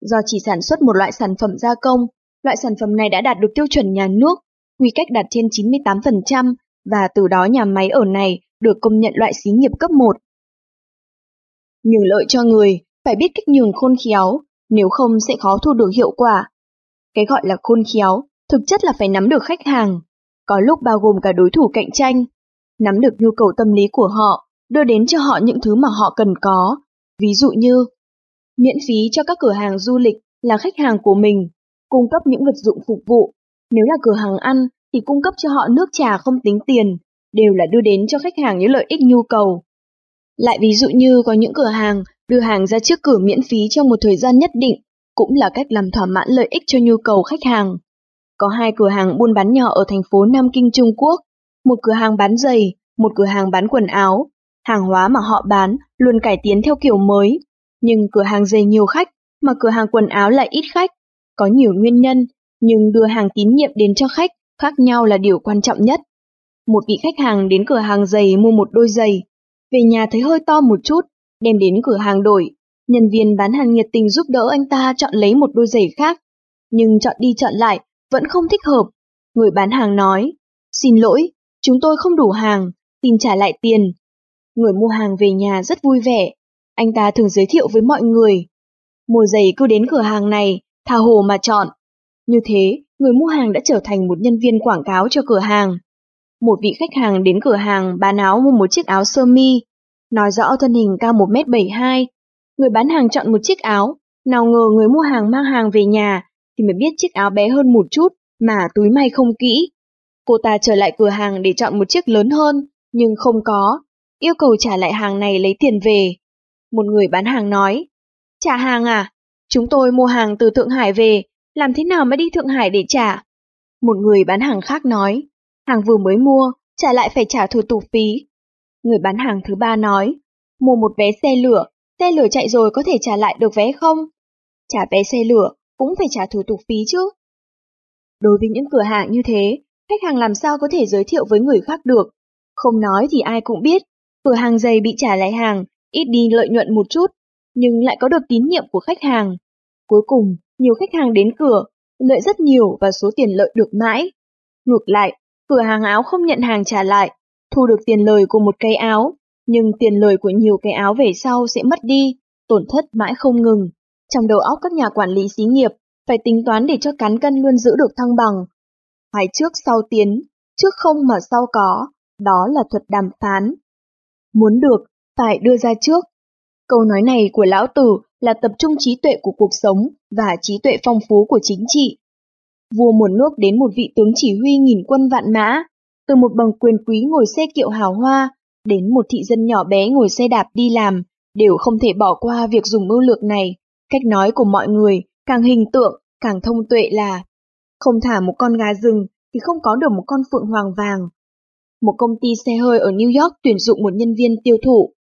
Speaker 2: Do chỉ sản xuất một loại sản phẩm gia công, loại sản phẩm này đã đạt được tiêu chuẩn nhà nước, quy cách đạt trên 98% và từ đó nhà máy ở này được công nhận loại xí nghiệp cấp 1. Nhường lợi cho người, phải biết cách nhường khôn khéo, nếu không sẽ khó thu được hiệu quả. Cái gọi là khôn khéo, thực chất là phải nắm được khách hàng, có lúc bao gồm cả đối thủ cạnh tranh, nắm được nhu cầu tâm lý của họ, đưa đến cho họ những thứ mà họ cần có, Ví dụ như, miễn phí cho các cửa hàng du lịch là khách hàng của mình, cung cấp những vật dụng phục vụ. Nếu là cửa hàng ăn thì cung cấp cho họ nước trà không tính tiền, đều là đưa đến cho khách hàng những lợi ích nhu cầu. Lại ví dụ như có những cửa hàng đưa hàng ra trước cửa miễn phí trong một thời gian nhất định, cũng là cách làm thỏa mãn lợi ích cho nhu cầu khách hàng. Có hai cửa hàng buôn bán nhỏ ở thành phố Nam Kinh Trung Quốc, một cửa hàng bán giày, một cửa hàng bán quần áo, Hàng hóa mà họ bán luôn cải tiến theo kiểu mới, nhưng cửa hàng giày nhiều khách, mà cửa hàng quần áo lại ít khách. Có nhiều nguyên nhân, nhưng đưa hàng tín nhiệm đến cho khách khác nhau là điều quan trọng nhất. Một vị khách hàng đến cửa hàng giày mua một đôi giày, về nhà thấy hơi to một chút, đem đến cửa hàng đổi. Nhân viên bán hàng nhiệt tình giúp đỡ anh ta chọn lấy một đôi giày khác, nhưng chọn đi chọn lại vẫn không thích hợp. Người bán hàng nói, xin lỗi, chúng tôi không đủ hàng, xin trả lại tiền. Người mua hàng về nhà rất vui vẻ, anh ta thường giới thiệu với mọi người. Mua giày cứ đến cửa hàng này, tha hồ mà chọn. Như thế, người mua hàng đã trở thành một nhân viên quảng cáo cho cửa hàng. Một vị khách hàng đến cửa hàng bán áo mua một chiếc áo sơ mi, nói rõ thân hình cao 1m72. Người bán hàng chọn một chiếc áo, nào ngờ người mua hàng mang hàng về nhà thì mới biết chiếc áo bé hơn một chút mà túi may không kỹ. Cô ta trở lại cửa hàng để chọn một chiếc lớn hơn, nhưng không có, yêu cầu trả lại hàng này lấy tiền về. Một người bán hàng nói, trả hàng à? Chúng tôi mua hàng từ Thượng Hải về, làm thế nào mới đi Thượng Hải để trả? Một người bán hàng khác nói, hàng vừa mới mua, trả lại phải trả thủ tục phí. Người bán hàng thứ ba nói, mua một vé xe lửa, xe lửa chạy rồi có thể trả lại được vé không? Trả vé xe lửa cũng phải trả thủ tục phí chứ. Đối với những cửa hàng như thế, khách hàng làm sao có thể giới thiệu với người khác được? Không nói thì ai cũng biết, cửa hàng giày bị trả lại hàng, ít đi lợi nhuận một chút, nhưng lại có được tín nhiệm của khách hàng. Cuối cùng, nhiều khách hàng đến cửa, lợi rất nhiều và số tiền lợi được mãi. Ngược lại, cửa hàng áo không nhận hàng trả lại, thu được tiền lời của một cây áo, nhưng tiền lời của nhiều cái áo về sau sẽ mất đi, tổn thất mãi không ngừng. Trong đầu óc các nhà quản lý xí nghiệp, phải tính toán để cho cán cân luôn giữ được thăng bằng. Phải trước sau tiến, trước không mà sau có, đó là thuật đàm phán. Muốn được, phải đưa ra trước. Câu nói này của lão tử là tập trung trí tuệ của cuộc sống và trí tuệ phong phú của chính trị. Vua một nước đến một vị tướng chỉ huy nghìn quân vạn mã, từ một bằng quyền quý ngồi xe kiệu hào hoa, đến một thị dân nhỏ bé ngồi xe đạp đi làm, đều không thể bỏ qua việc dùng mưu lược này. Cách nói của mọi người càng hình tượng, càng thông tuệ là không thả một con gà rừng thì không có được một con phượng hoàng vàng. Một công ty xe hơi ở New York tuyển dụng một nhân viên tiêu thụ.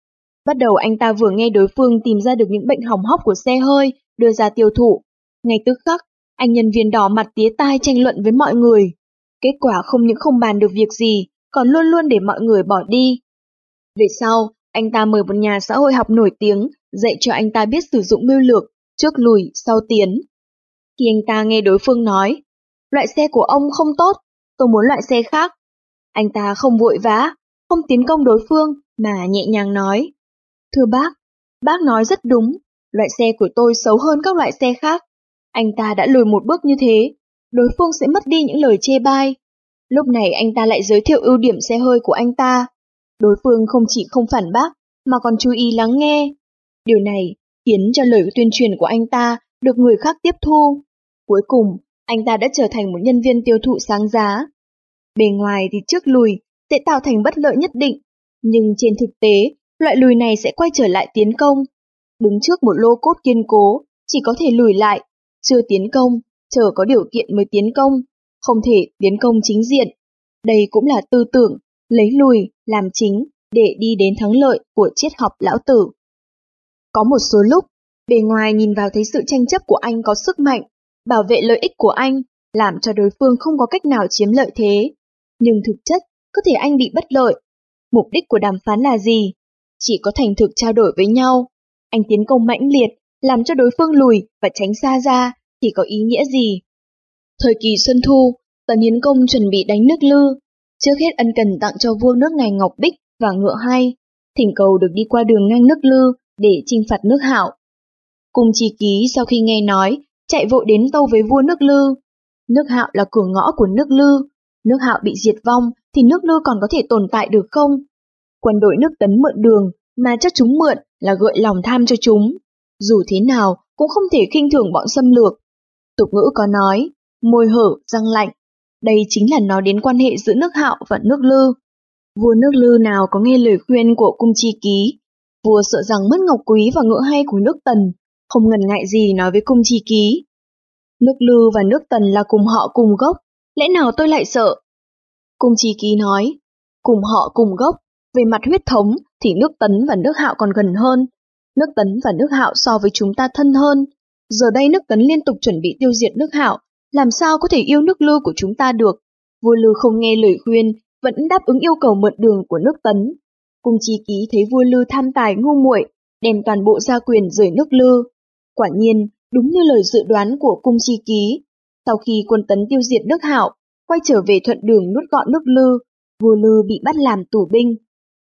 Speaker 2: Bắt đầu anh ta vừa nghe đối phương tìm ra được những bệnh hỏng hóc của xe hơi, đưa ra tiêu thụ. Ngay tức khắc, anh nhân viên đỏ mặt tía tai tranh luận với mọi người. Kết quả không những không bàn được việc gì, còn luôn luôn để mọi người bỏ đi. Về sau, anh ta mời một nhà xã hội học nổi tiếng, dạy cho anh ta biết sử dụng mưu lược, trước lùi, sau tiến. Khi anh ta nghe đối phương nói, loại xe của ông không tốt, tôi muốn loại xe khác. Anh ta không vội vã, không tiến công đối phương, mà nhẹ nhàng nói. Thưa bác, bác nói rất đúng, loại xe của tôi xấu hơn các loại xe khác. Anh ta đã lùi một bước như thế, đối phương sẽ mất đi những lời chê bai. Lúc này anh ta lại giới thiệu ưu điểm xe hơi của anh ta. Đối phương không chỉ không phản bác, mà còn chú ý lắng nghe. Điều này khiến cho lời tuyên truyền của anh ta được người khác tiếp thu. Cuối cùng, anh ta đã trở thành một nhân viên tiêu thụ sáng giá. Bề ngoài thì trước lùi sẽ tạo thành bất lợi nhất định, nhưng trên thực tế, loại lùi này sẽ quay trở lại tiến công. Đứng trước một lô cốt kiên cố, chỉ có thể lùi lại, chưa tiến công, chờ có điều kiện mới tiến công, không thể tiến công chính diện. Đây cũng là tư tưởng, lấy lùi, làm chính, để đi đến thắng lợi của triết học lão tử. Có một số lúc, bề ngoài nhìn vào thấy sự tranh chấp của anh có sức mạnh, bảo vệ lợi ích của anh, làm cho đối phương không có cách nào chiếm lợi thế. Nhưng thực chất, có thể anh bị bất lợi. Mục đích của đàm phán là gì? Chỉ có thành thực trao đổi với nhau. Anh tiến công mãnh liệt, làm cho đối phương lùi và tránh xa ra, thì có ý nghĩa gì? Thời kỳ Xuân Thu, Tần Hiến Công chuẩn bị đánh nước Lư. Trước hết ân cần tặng cho vua nước này ngọc bích và ngựa hay, thỉnh cầu được đi qua đường ngang nước Lư để chinh phạt nước Hạo. Cùng Chi ký sau khi nghe nói, chạy vội đến tâu với vua nước Lư. Nước Hạo là cửa ngõ của nước Lư, nước Hạo bị diệt vong thì nước Lư còn có thể tồn tại được không? Quân đội nước Tấn mượn đường mà cho chúng mượn là gợi lòng tham cho chúng. Dù thế nào cũng không thể khinh thường bọn xâm lược. Tục ngữ có nói, môi hở, răng lạnh. Đây chính là nói đến quan hệ giữa nước Hạo và nước Lư. Vua nước Lư nào có nghe lời khuyên của cung chi ký, vua sợ rằng mất ngọc quý và ngựa hay của nước Tần, không ngần ngại gì nói với cung chi ký. Nước Lư và nước Tần là cùng họ cùng gốc, lẽ nào tôi lại sợ? Cung chi ký nói, cùng họ cùng gốc, về mặt huyết thống thì nước Tấn và nước Hạo còn gần hơn. Nước Tấn và nước Hạo so với chúng ta thân hơn, Giờ đây nước tấn liên tục chuẩn bị tiêu diệt nước hạo, làm sao có thể yêu nước lư của chúng ta được? Vua lư không nghe lời khuyên, vẫn đáp ứng yêu cầu mượn đường của nước tấn. Cung chi ký thấy vua lư tham tài ngu muội, đem toàn bộ gia quyền rời nước lư. Quả nhiên, đúng như lời dự đoán của cung chi ký, sau khi quân tấn tiêu diệt nước hạo, quay trở về thuận đường nuốt gọn nước lư, vua lư bị bắt làm tù binh.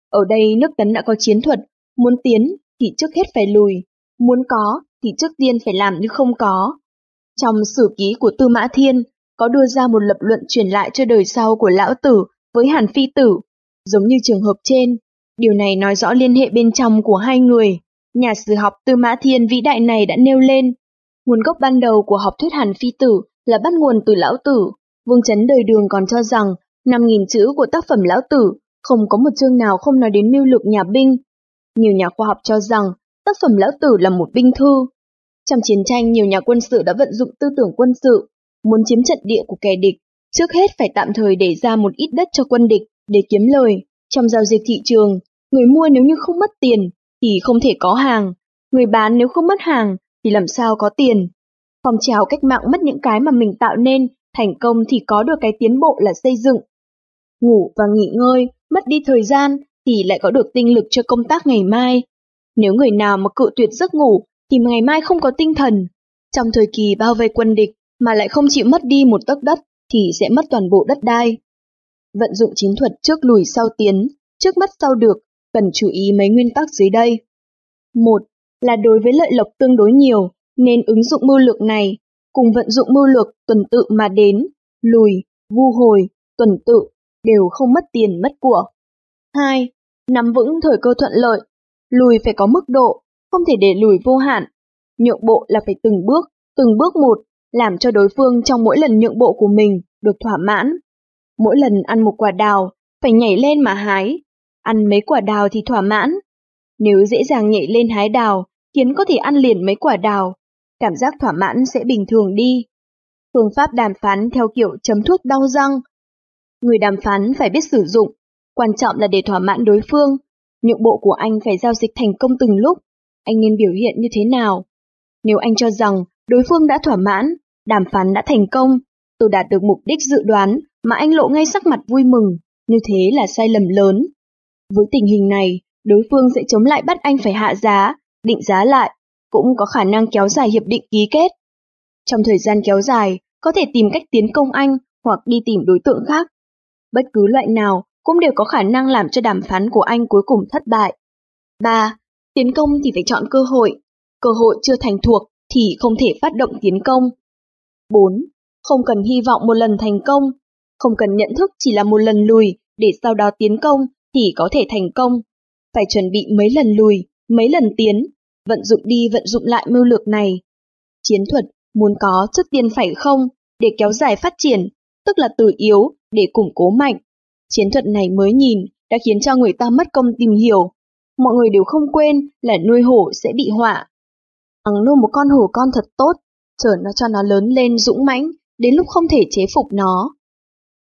Speaker 2: Ở đây nước tấn đã có chiến thuật, muốn tiến thì trước hết phải lùi, muốn có thì trước tiên phải làm như không có. Trong sử ký của Tư Mã Thiên có đưa ra một lập luận truyền lại cho đời sau của lão tử với Hàn Phi Tử, giống như trường hợp trên. Điều này nói rõ liên hệ bên trong của hai người. Nhà sử học Tư Mã Thiên vĩ đại này đã nêu lên. Nguồn gốc ban đầu của học thuyết Hàn Phi Tử là bắt nguồn từ lão tử. Vương Chấn đời đường còn cho rằng 5.000 chữ của tác phẩm lão tử không có một chương nào không nói đến mưu lược nhà binh. Nhiều nhà khoa học cho rằng tác phẩm lão tử là một binh thư. Trong chiến tranh, nhiều nhà quân sự đã vận dụng tư tưởng quân sự, muốn chiếm trận địa của kẻ địch, trước hết phải tạm thời để ra một ít đất cho quân địch để kiếm lời. Trong giao dịch thị trường, người mua nếu như không mất tiền thì không thể có hàng, người bán nếu không mất hàng thì làm sao có tiền. Phong trào cách mạng mất những cái mà mình tạo nên, thành công thì có được cái tiến bộ là xây dựng. Ngủ và nghỉ ngơi, mất đi thời gian thì lại có được tinh lực cho công tác ngày mai. Nếu người nào mà cự tuyệt giấc ngủ thì ngày mai không có tinh thần. Trong thời kỳ bao vây quân địch mà lại không chịu mất đi một tấc đất thì sẽ mất toàn bộ đất đai. Vận dụng chiến thuật trước lùi sau tiến, trước mắt sau được, cần chú ý mấy nguyên tắc dưới đây. Một là đối với lợi lộc tương đối nhiều, nên ứng dụng mưu lược này, cùng vận dụng mưu lược tuần tự mà đến, lùi, vu hồi, tuần tự, đều không mất tiền mất của. 2. Nắm vững thời cơ thuận lợi, lùi phải có mức độ, không thể để lùi vô hạn. Nhượng bộ là phải từng bước, từng bước một, làm cho đối phương trong mỗi lần nhượng bộ của mình được thỏa mãn. Mỗi lần ăn một quả đào, phải nhảy lên mà hái. Ăn mấy quả đào thì thỏa mãn. Nếu dễ dàng nhảy lên hái đào, khiến có thể ăn liền mấy quả đào, cảm giác thỏa mãn sẽ bình thường đi. Phương pháp đàm phán theo kiểu chấm thuốc đau răng. Người đàm phán phải biết sử dụng, quan trọng là để thỏa mãn đối phương. Nhượng bộ của anh phải giao dịch thành công từng lúc, anh nên biểu hiện như thế nào? Nếu anh cho rằng đối phương đã thỏa mãn, đàm phán đã thành công, tôi đạt được mục đích dự đoán mà anh lộ ngay sắc mặt vui mừng, như thế là sai lầm lớn. Với tình hình này, đối phương sẽ chống lại bắt anh phải hạ giá, định giá lại, cũng có khả năng kéo dài hiệp định ký kết. Trong thời gian kéo dài, có thể tìm cách tiến công anh hoặc đi tìm đối tượng khác. Bất cứ loại nào cũng đều có khả năng làm cho đàm phán của anh cuối cùng thất bại. 3. Tiến công thì phải chọn cơ hội. Cơ hội chưa thành thuộc thì không thể phát động tiến công. 4. Không cần hy vọng một lần thành công. Không cần nhận thức chỉ là một lần lùi để sau đó tiến công thì có thể thành công. Phải chuẩn bị mấy lần lùi, mấy lần tiến, vận dụng đi vận dụng lại mưu lược này. Chiến thuật muốn có trước tiên phải không để kéo dài phát triển, tức là từ yếu để củng cố mạnh. Chiến thuật này mới nhìn đã khiến cho người ta mất công tìm hiểu. Mọi người đều không quên là nuôi hổ sẽ bị họa. Bằng nuôi một con hổ con thật tốt, chở nó cho nó lớn lên dũng mãnh, đến lúc không thể chế phục nó.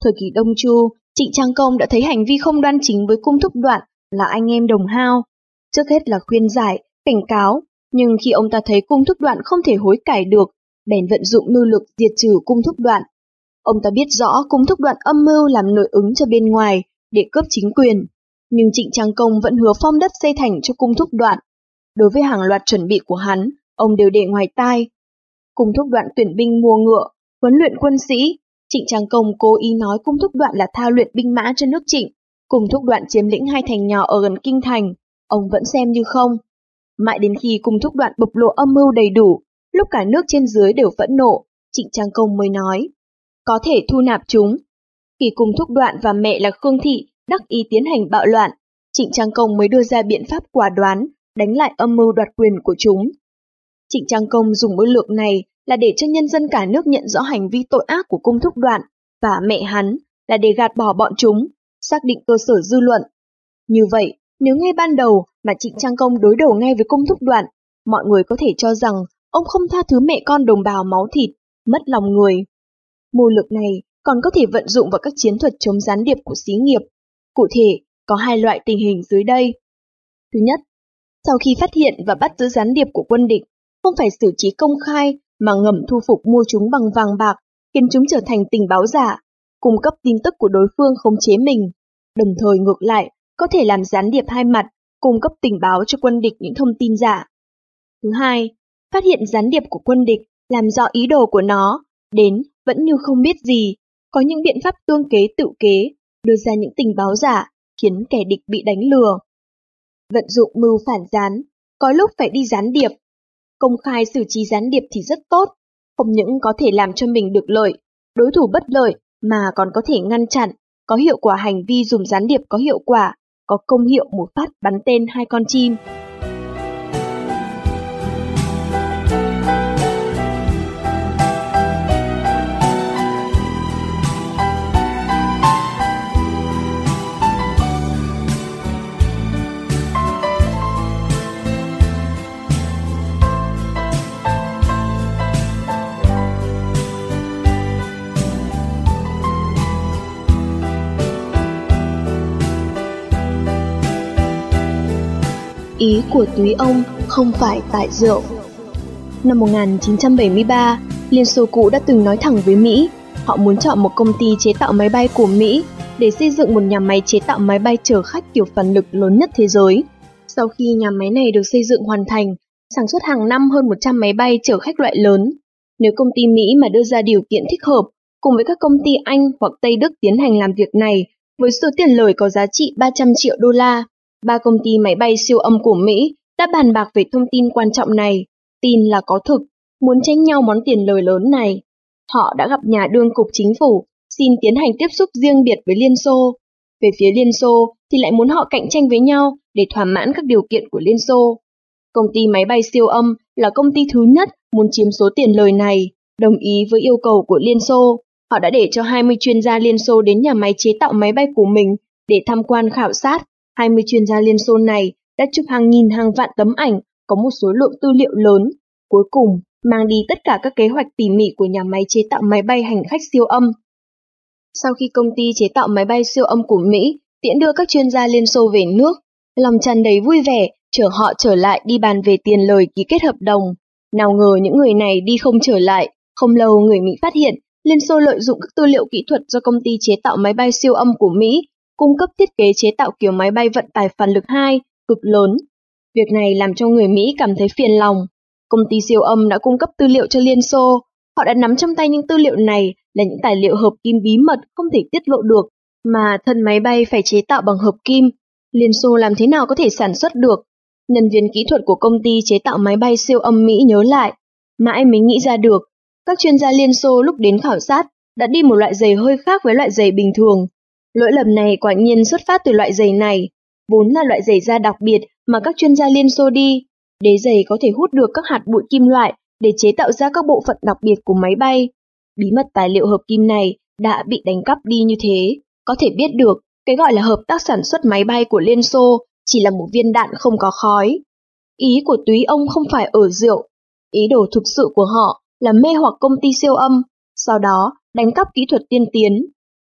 Speaker 2: Thời kỳ Đông Chu, Trịnh Trang Công đã thấy hành vi không đoan chính với cung thúc đoạn là anh em đồng hao. Trước hết là khuyên giải, cảnh cáo, nhưng khi ông ta thấy cung thúc đoạn không thể hối cải được, bèn vận dụng mưu lực diệt trừ cung thúc đoạn. Ông ta biết rõ cung thúc đoạn âm mưu làm nội ứng cho bên ngoài để cướp chính quyền, nhưng Trịnh Trang Công vẫn hứa phong đất xây thành cho cung thúc đoạn. Đối với hàng loạt chuẩn bị của hắn, ông đều để ngoài tai. Cung thúc đoạn tuyển binh mua ngựa, huấn luyện quân sĩ, Trịnh Trang Công cố ý nói cung thúc đoạn là thao luyện binh mã cho nước trịnh, cùng thúc đoạn chiếm lĩnh hai thành nhỏ ở gần kinh thành, ông vẫn xem như không. Mãi đến khi cung thúc đoạn bộc lộ âm mưu đầy đủ, lúc cả nước trên dưới đều phẫn nộ, Trịnh Trang Công mới nói, có thể thu nạp chúng. Khi cung thúc đoạn và mẹ là Khương Thị đắc ý tiến hành bạo loạn, Trịnh Trang Công mới đưa ra biện pháp quả đoán, đánh lại âm mưu đoạt quyền của chúng. Trịnh Trang Công dùng mưu lược này là để cho nhân dân cả nước nhận rõ hành vi tội ác của cung thúc đoạn và mẹ hắn là để gạt bỏ bọn chúng, xác định cơ sở dư luận. Như vậy, nếu ngay ban đầu mà Trịnh Trang Công đối đầu ngay với cung thúc đoạn, mọi người có thể cho rằng ông không tha thứ mẹ con đồng bào máu thịt, mất lòng người. Mưu lược này còn có thể vận dụng vào các chiến thuật chống gián điệp của xí nghiệp. Cụ thể, có hai loại tình hình dưới đây. Thứ nhất, sau khi phát hiện và bắt giữ gián điệp của quân địch, không phải xử trí công khai mà ngầm thu phục mua chúng bằng vàng bạc, khiến chúng trở thành tình báo giả, cung cấp tin tức của đối phương khống chế mình. Đồng thời ngược lại, có thể làm gián điệp hai mặt, cung cấp tình báo cho quân địch những thông tin giả. Thứ hai, phát hiện gián điệp của quân địch, làm rõ ý đồ của nó, đến vẫn như không biết gì, có những biện pháp tương kế tự kế, đưa ra những tình báo giả, khiến kẻ địch bị đánh lừa. Vận dụng mưu phản gián, có lúc phải đi gián điệp. Công khai xử trí gián điệp thì rất tốt, không những có thể làm cho mình được lợi, đối thủ bất lợi, mà còn có thể ngăn chặn, có hiệu quả hành vi dùng gián điệp có hiệu quả, có công hiệu một phát bắn tên hai con chim. Ý của túy ông không phải tại rượu. Năm 1973, Liên Xô cũ đã từng nói thẳng với Mỹ, họ muốn chọn một công ty chế tạo máy bay của Mỹ để xây dựng một nhà máy chế tạo máy bay chở khách kiểu phản lực lớn nhất thế giới. Sau khi nhà máy này được xây dựng hoàn thành, sản xuất hàng năm hơn 100 máy bay chở khách loại lớn. Nếu công ty Mỹ mà đưa ra điều kiện thích hợp, cùng với các công ty Anh hoặc Tây Đức tiến hành làm việc này, với số tiền lời có giá trị 300 triệu đô la, ba công ty máy bay siêu âm của Mỹ đã bàn bạc về thông tin quan trọng này, tin là có thực, muốn tranh nhau món tiền lời lớn này. Họ đã gặp nhà đương cục chính phủ, xin tiến hành tiếp xúc riêng biệt với Liên Xô. Về phía Liên Xô thì lại muốn họ cạnh tranh với nhau để thỏa mãn các điều kiện của Liên Xô. Công ty máy bay siêu âm là công ty thứ nhất muốn chiếm số tiền lời này, đồng ý với yêu cầu của Liên Xô. Họ đã để cho 20 chuyên gia Liên Xô đến nhà máy chế tạo máy bay của mình để tham quan khảo sát 20 chuyên gia Liên Xô này đã chụp hàng nghìn hàng vạn tấm ảnh, có một số lượng tư liệu lớn. Cuối cùng, mang đi tất cả các kế hoạch tỉ mỉ của nhà máy chế tạo máy bay hành khách siêu âm. Sau khi công ty chế tạo máy bay siêu âm của Mỹ tiễn đưa các chuyên gia Liên Xô về nước, lòng tràn đầy vui vẻ, chở họ trở lại đi bàn về tiền lời ký kết hợp đồng. Nào ngờ những người này đi không trở lại, không lâu người Mỹ phát hiện Liên Xô lợi dụng các tư liệu kỹ thuật do công ty chế tạo máy bay siêu âm của Mỹ cung cấp thiết kế chế tạo kiểu máy bay vận tải phản lực 2 cực lớn. Việc này làm cho người Mỹ cảm thấy phiền lòng. Công ty siêu âm đã cung cấp tư liệu cho Liên Xô. Họ đã nắm trong tay những tư liệu này là những tài liệu hợp kim bí mật không thể tiết lộ được, mà thân máy bay phải chế tạo bằng hợp kim. Liên Xô làm thế nào có thể sản xuất được? Nhân viên kỹ thuật của công ty chế tạo máy bay siêu âm Mỹ nhớ lại. Mãi mới nghĩ ra được, các chuyên gia Liên Xô lúc đến khảo sát đã đi một loại giày hơi khác với loại giày bình thường. Lỗi lầm này quả nhiên xuất phát từ loại giày này, vốn là loại giày da đặc biệt mà các chuyên gia Liên Xô đi. Đế giày có thể hút được các hạt bụi kim loại để chế tạo ra các bộ phận đặc biệt của máy bay. Bí mật tài liệu hợp kim này đã bị đánh cắp đi như thế, có thể biết được cái gọi là hợp tác sản xuất máy bay của Liên Xô chỉ là một viên đạn không có khói. Ý của túy ông không phải ở rượu, ý đồ thực sự của họ là mê hoặc công ty siêu âm, sau đó đánh cắp kỹ thuật tiên tiến,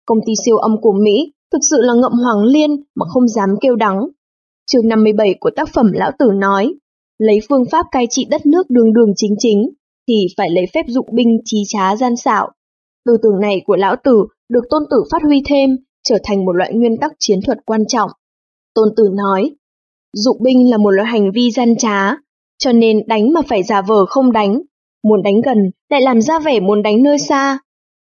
Speaker 2: Công ty siêu âm của Mỹ thực sự là ngậm hoàng liên mà không dám kêu đắng. Chương 57 của tác phẩm Lão Tử nói, lấy phương pháp cai trị đất nước đường đường chính chính, thì phải lấy phép dụng binh trí trá gian xạo. Tư tưởng này của Lão Tử được Tôn Tử phát huy thêm, trở thành một loại nguyên tắc chiến thuật quan trọng. Tôn Tử nói, dụng binh là một loại hành vi gian trá, cho nên đánh mà phải giả vờ không đánh, muốn đánh gần lại làm ra vẻ muốn đánh nơi xa.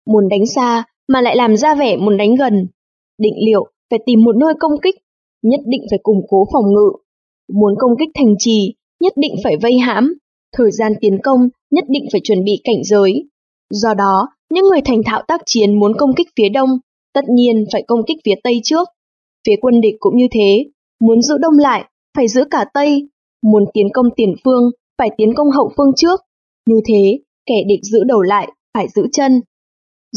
Speaker 2: Muốn đánh xa mà lại làm ra vẻ muốn đánh gần. Định liệu phải tìm một nơi công kích, nhất định phải củng cố phòng ngự. Muốn công kích thành trì, nhất định phải vây hãm. Thời gian tiến công nhất định phải chuẩn bị cảnh giới. Do đó, những người thành thạo tác chiến muốn công kích phía đông, tất nhiên phải công kích phía tây trước. Phía quân địch cũng như thế, muốn giữ đông lại, phải giữ cả tây. Muốn tiến công tiền phương, phải tiến công hậu phương trước. Như thế, kẻ địch giữ đầu lại, phải giữ chân,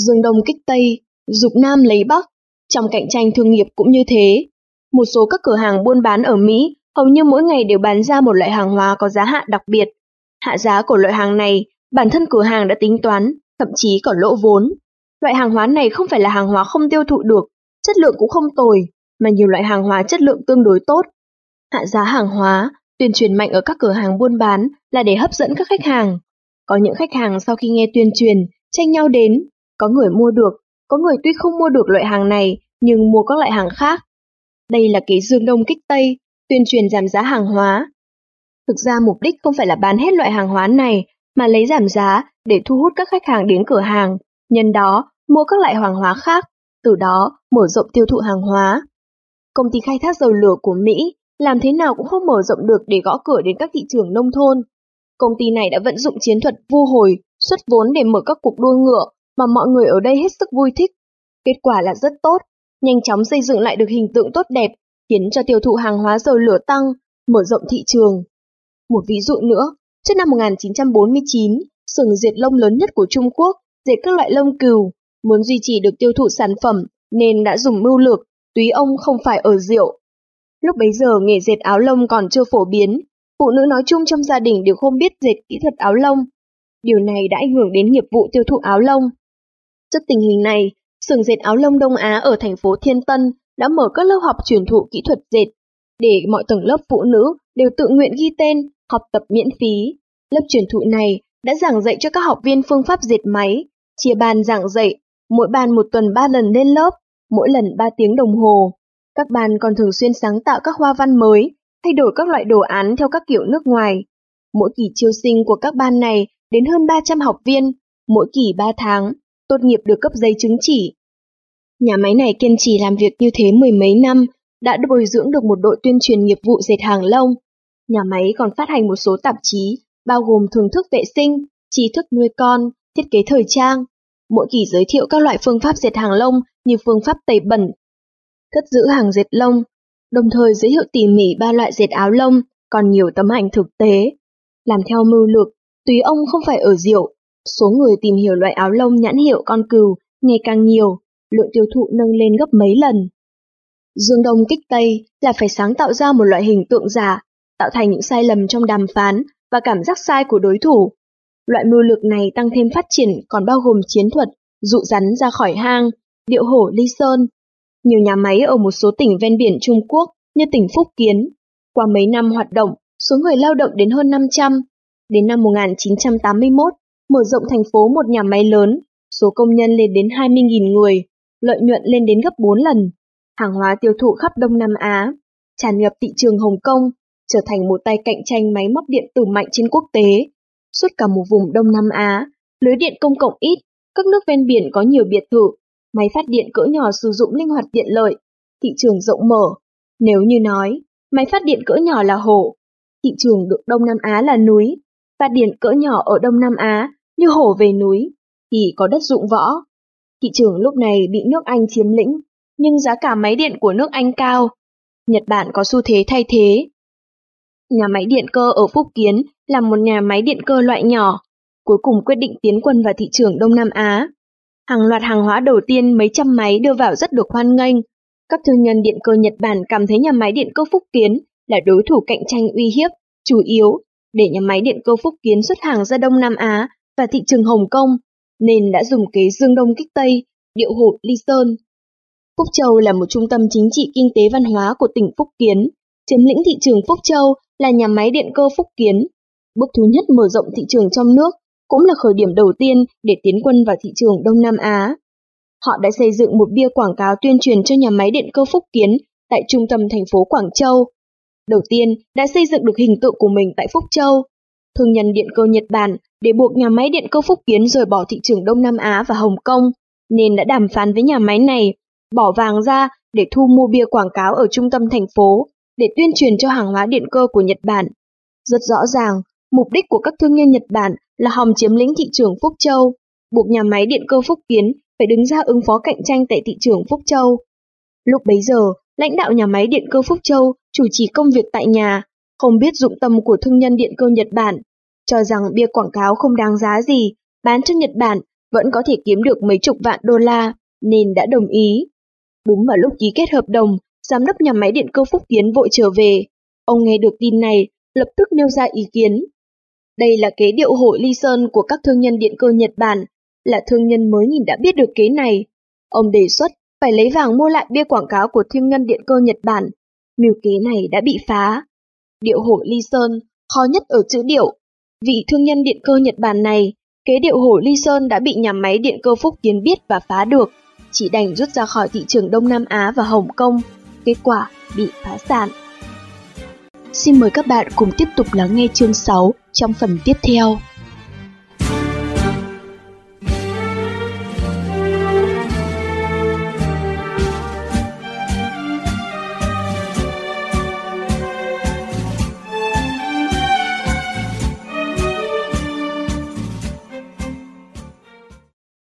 Speaker 2: Dương Đông kích Tây, Dục Nam lấy Bắc, trong cạnh tranh thương nghiệp cũng như thế. Một số các cửa hàng buôn bán ở Mỹ hầu như mỗi ngày đều bán ra một loại hàng hóa có giá hạ đặc biệt. Hạ giá của loại hàng này, bản thân cửa hàng đã tính toán, thậm chí còn lỗ vốn. Loại hàng hóa này không phải là hàng hóa không tiêu thụ được, chất lượng cũng không tồi, mà nhiều loại hàng hóa chất lượng tương đối tốt. Hạ giá hàng hóa, tuyên truyền mạnh ở các cửa hàng buôn bán là để hấp dẫn các khách hàng. Có những khách hàng sau khi nghe tuyên truyền, tranh nhau đến, có người mua được, có người tuy không mua được loại hàng này nhưng mua các loại hàng khác. Đây là kế dương đông kích tây, tuyên truyền giảm giá hàng hóa. Thực ra mục đích không phải là bán hết loại hàng hóa này, mà lấy giảm giá để thu hút các khách hàng đến cửa hàng, nhân đó mua các loại hàng hóa khác, từ đó mở rộng tiêu thụ hàng hóa. Công ty khai thác dầu lửa của Mỹ làm thế nào cũng không mở rộng được để gõ cửa đến các thị trường nông thôn. Công ty này đã vận dụng chiến thuật vô hồi, xuất vốn để mở các cuộc đua ngựa mà mọi người ở đây hết sức vui thích. Kết quả là rất tốt, nhanh chóng xây dựng lại được hình tượng tốt đẹp, khiến cho tiêu thụ hàng hóa dầu lửa tăng, mở rộng thị trường. Một ví dụ nữa, trước năm 1949, xưởng dệt lông lớn nhất của Trung Quốc dệt các loại lông cừu, muốn duy trì được tiêu thụ sản phẩm nên đã dùng mưu lược, túy ông không phải ở rượu. Lúc bấy giờ nghề dệt áo lông còn chưa phổ biến, phụ nữ nói chung trong gia đình đều không biết dệt kỹ thuật áo lông. Điều này đã ảnh hưởng đến nghiệp vụ tiêu thụ áo lông. Trước tình hình này, xưởng dệt áo lông Đông Á ở thành phố Thiên Tân đã mở các lớp học truyền thụ kỹ thuật dệt, để mọi tầng lớp phụ nữ đều tự nguyện ghi tên, học tập miễn phí. Lớp truyền thụ này đã giảng dạy cho các học viên phương pháp dệt máy, chia bàn giảng dạy, mỗi bàn một tuần ba lần lên lớp, mỗi lần ba tiếng đồng hồ. Các bàn còn thường xuyên sáng tạo các hoa văn mới, thay đổi các loại đồ án theo các kiểu nước ngoài. Mỗi kỳ chiêu sinh của các ban này đến hơn 300 học viên, mỗi kỳ 3 tháng, tốt nghiệp được cấp giấy chứng chỉ. Nhà máy này kiên trì làm việc như thế mười mấy năm, đã bồi dưỡng được một đội tuyên truyền nghiệp vụ dệt hàng lông. Nhà máy còn phát hành một số tạp chí, bao gồm thưởng thức vệ sinh, trí thức nuôi con, thiết kế thời trang. Mỗi kỳ giới thiệu các loại phương pháp dệt hàng lông như phương pháp tẩy bẩn, cất giữ hàng dệt lông, đồng thời giới thiệu tỉ mỉ ba loại dệt áo lông, còn nhiều tấm ảnh thực tế. Làm theo mưu lược, Túy ông không phải ở rượu, số người tìm hiểu loại áo lông nhãn hiệu con cừu ngày càng nhiều, lượng tiêu thụ nâng lên gấp mấy lần. Dương Đông kích Tây là phải sáng tạo ra một loại hình tượng giả, tạo thành những sai lầm trong đàm phán và cảm giác sai của đối thủ. Loại mưu lược này tăng thêm phát triển còn bao gồm chiến thuật, dụ rắn ra khỏi hang, điệu hổ ly sơn. Nhiều nhà máy ở một số tỉnh ven biển Trung Quốc như tỉnh Phúc Kiến. Qua mấy năm hoạt động, số người lao động đến hơn 500. Đến năm 1981, mở rộng thành phố một nhà máy lớn, số công nhân lên đến 20.000 người, lợi nhuận lên đến gấp 4 lần. Hàng hóa tiêu thụ khắp Đông Nam Á, tràn ngập thị trường Hồng Kông, trở thành một tay cạnh tranh máy móc điện tử mạnh trên quốc tế. Suốt cả một vùng Đông Nam Á, lưới điện công cộng ít, các nước ven biển có nhiều biệt thự, máy phát điện cỡ nhỏ sử dụng linh hoạt tiện lợi, thị trường rộng mở. Nếu như nói, máy phát điện cỡ nhỏ là hồ, thị trường được Đông Nam Á là núi, phát điện cỡ nhỏ ở Đông Nam Á như hổ về núi, thì có đất dụng võ. Thị trường lúc này bị nước Anh chiếm lĩnh, nhưng giá cả máy điện của nước Anh cao. Nhật Bản có xu thế thay thế. Nhà máy điện cơ ở Phúc Kiến là một nhà máy điện cơ loại nhỏ, cuối cùng quyết định tiến quân vào thị trường Đông Nam Á. Hàng loạt hàng hóa đầu tiên mấy trăm máy đưa vào rất được hoan nghênh. Các thương nhân điện cơ Nhật Bản cảm thấy nhà máy điện cơ Phúc Kiến là đối thủ cạnh tranh uy hiếp, chủ yếu để nhà máy điện cơ Phúc Kiến xuất hàng ra Đông Nam Á và thị trường Hồng Kông, nên đã dùng kế dương đông kích Tây, điệu hộ ly sơn. Phúc Châu là một trung tâm chính trị kinh tế văn hóa của tỉnh Phúc Kiến, chiếm lĩnh thị trường Phúc Châu là nhà máy điện cơ Phúc Kiến. Bước thứ nhất mở rộng thị trường trong nước, cũng là khởi điểm đầu tiên để tiến quân vào thị trường Đông Nam Á. Họ đã xây dựng một bia quảng cáo tuyên truyền cho nhà máy điện cơ Phúc Kiến tại trung tâm thành phố Quảng Châu. Đầu tiên đã xây dựng được hình tượng của mình tại Phúc Châu. Thương nhân điện cơ Nhật Bản để buộc nhà máy điện cơ Phúc Kiến rời bỏ thị trường Đông Nam Á và Hồng Kông, nên đã đàm phán với nhà máy này, bỏ vàng ra để thu mua bia quảng cáo ở trung tâm thành phố, để tuyên truyền cho hàng hóa điện cơ của Nhật Bản. Rất rõ ràng, mục đích của các thương nhân Nhật Bản là hòng chiếm lĩnh thị trường Phúc Châu, buộc nhà máy điện cơ Phúc Kiến phải đứng ra ứng phó cạnh tranh tại thị trường Phúc Châu. Lúc bấy giờ, lãnh đạo nhà máy điện cơ Phúc Châu chủ trì công việc tại nhà, không biết dụng tâm của thương nhân điện cơ Nhật Bản, cho rằng bia quảng cáo không đáng giá gì, bán cho Nhật Bản vẫn có thể kiếm được mấy chục vạn đô la, nên đã đồng ý. Đúng vào lúc ký kết hợp đồng, giám đốc nhà máy điện cơ Phúc Kiến vội trở về. Ông nghe được tin này, lập tức nêu ra ý kiến. Đây là kế điệu hội ly sơn của các thương nhân điện cơ Nhật Bản, là thương nhân mới nhìn đã biết được kế này. Ông đề xuất phải lấy vàng mua lại bia quảng cáo của thương nhân điện cơ Nhật Bản. Mưu kế này đã bị phá. Điệu hội ly sơn, khó nhất ở chữ điệu, Vị thương nhân điện cơ Nhật Bản này, kế điệu hổ Ly Sơn đã bị nhà máy điện cơ Phúc Kiến biết và phá được, chỉ đành rút ra khỏi thị trường Đông Nam Á và Hồng Kông, kết quả bị phá sản. Xin mời các bạn cùng tiếp tục lắng nghe chương 6 trong phần tiếp theo.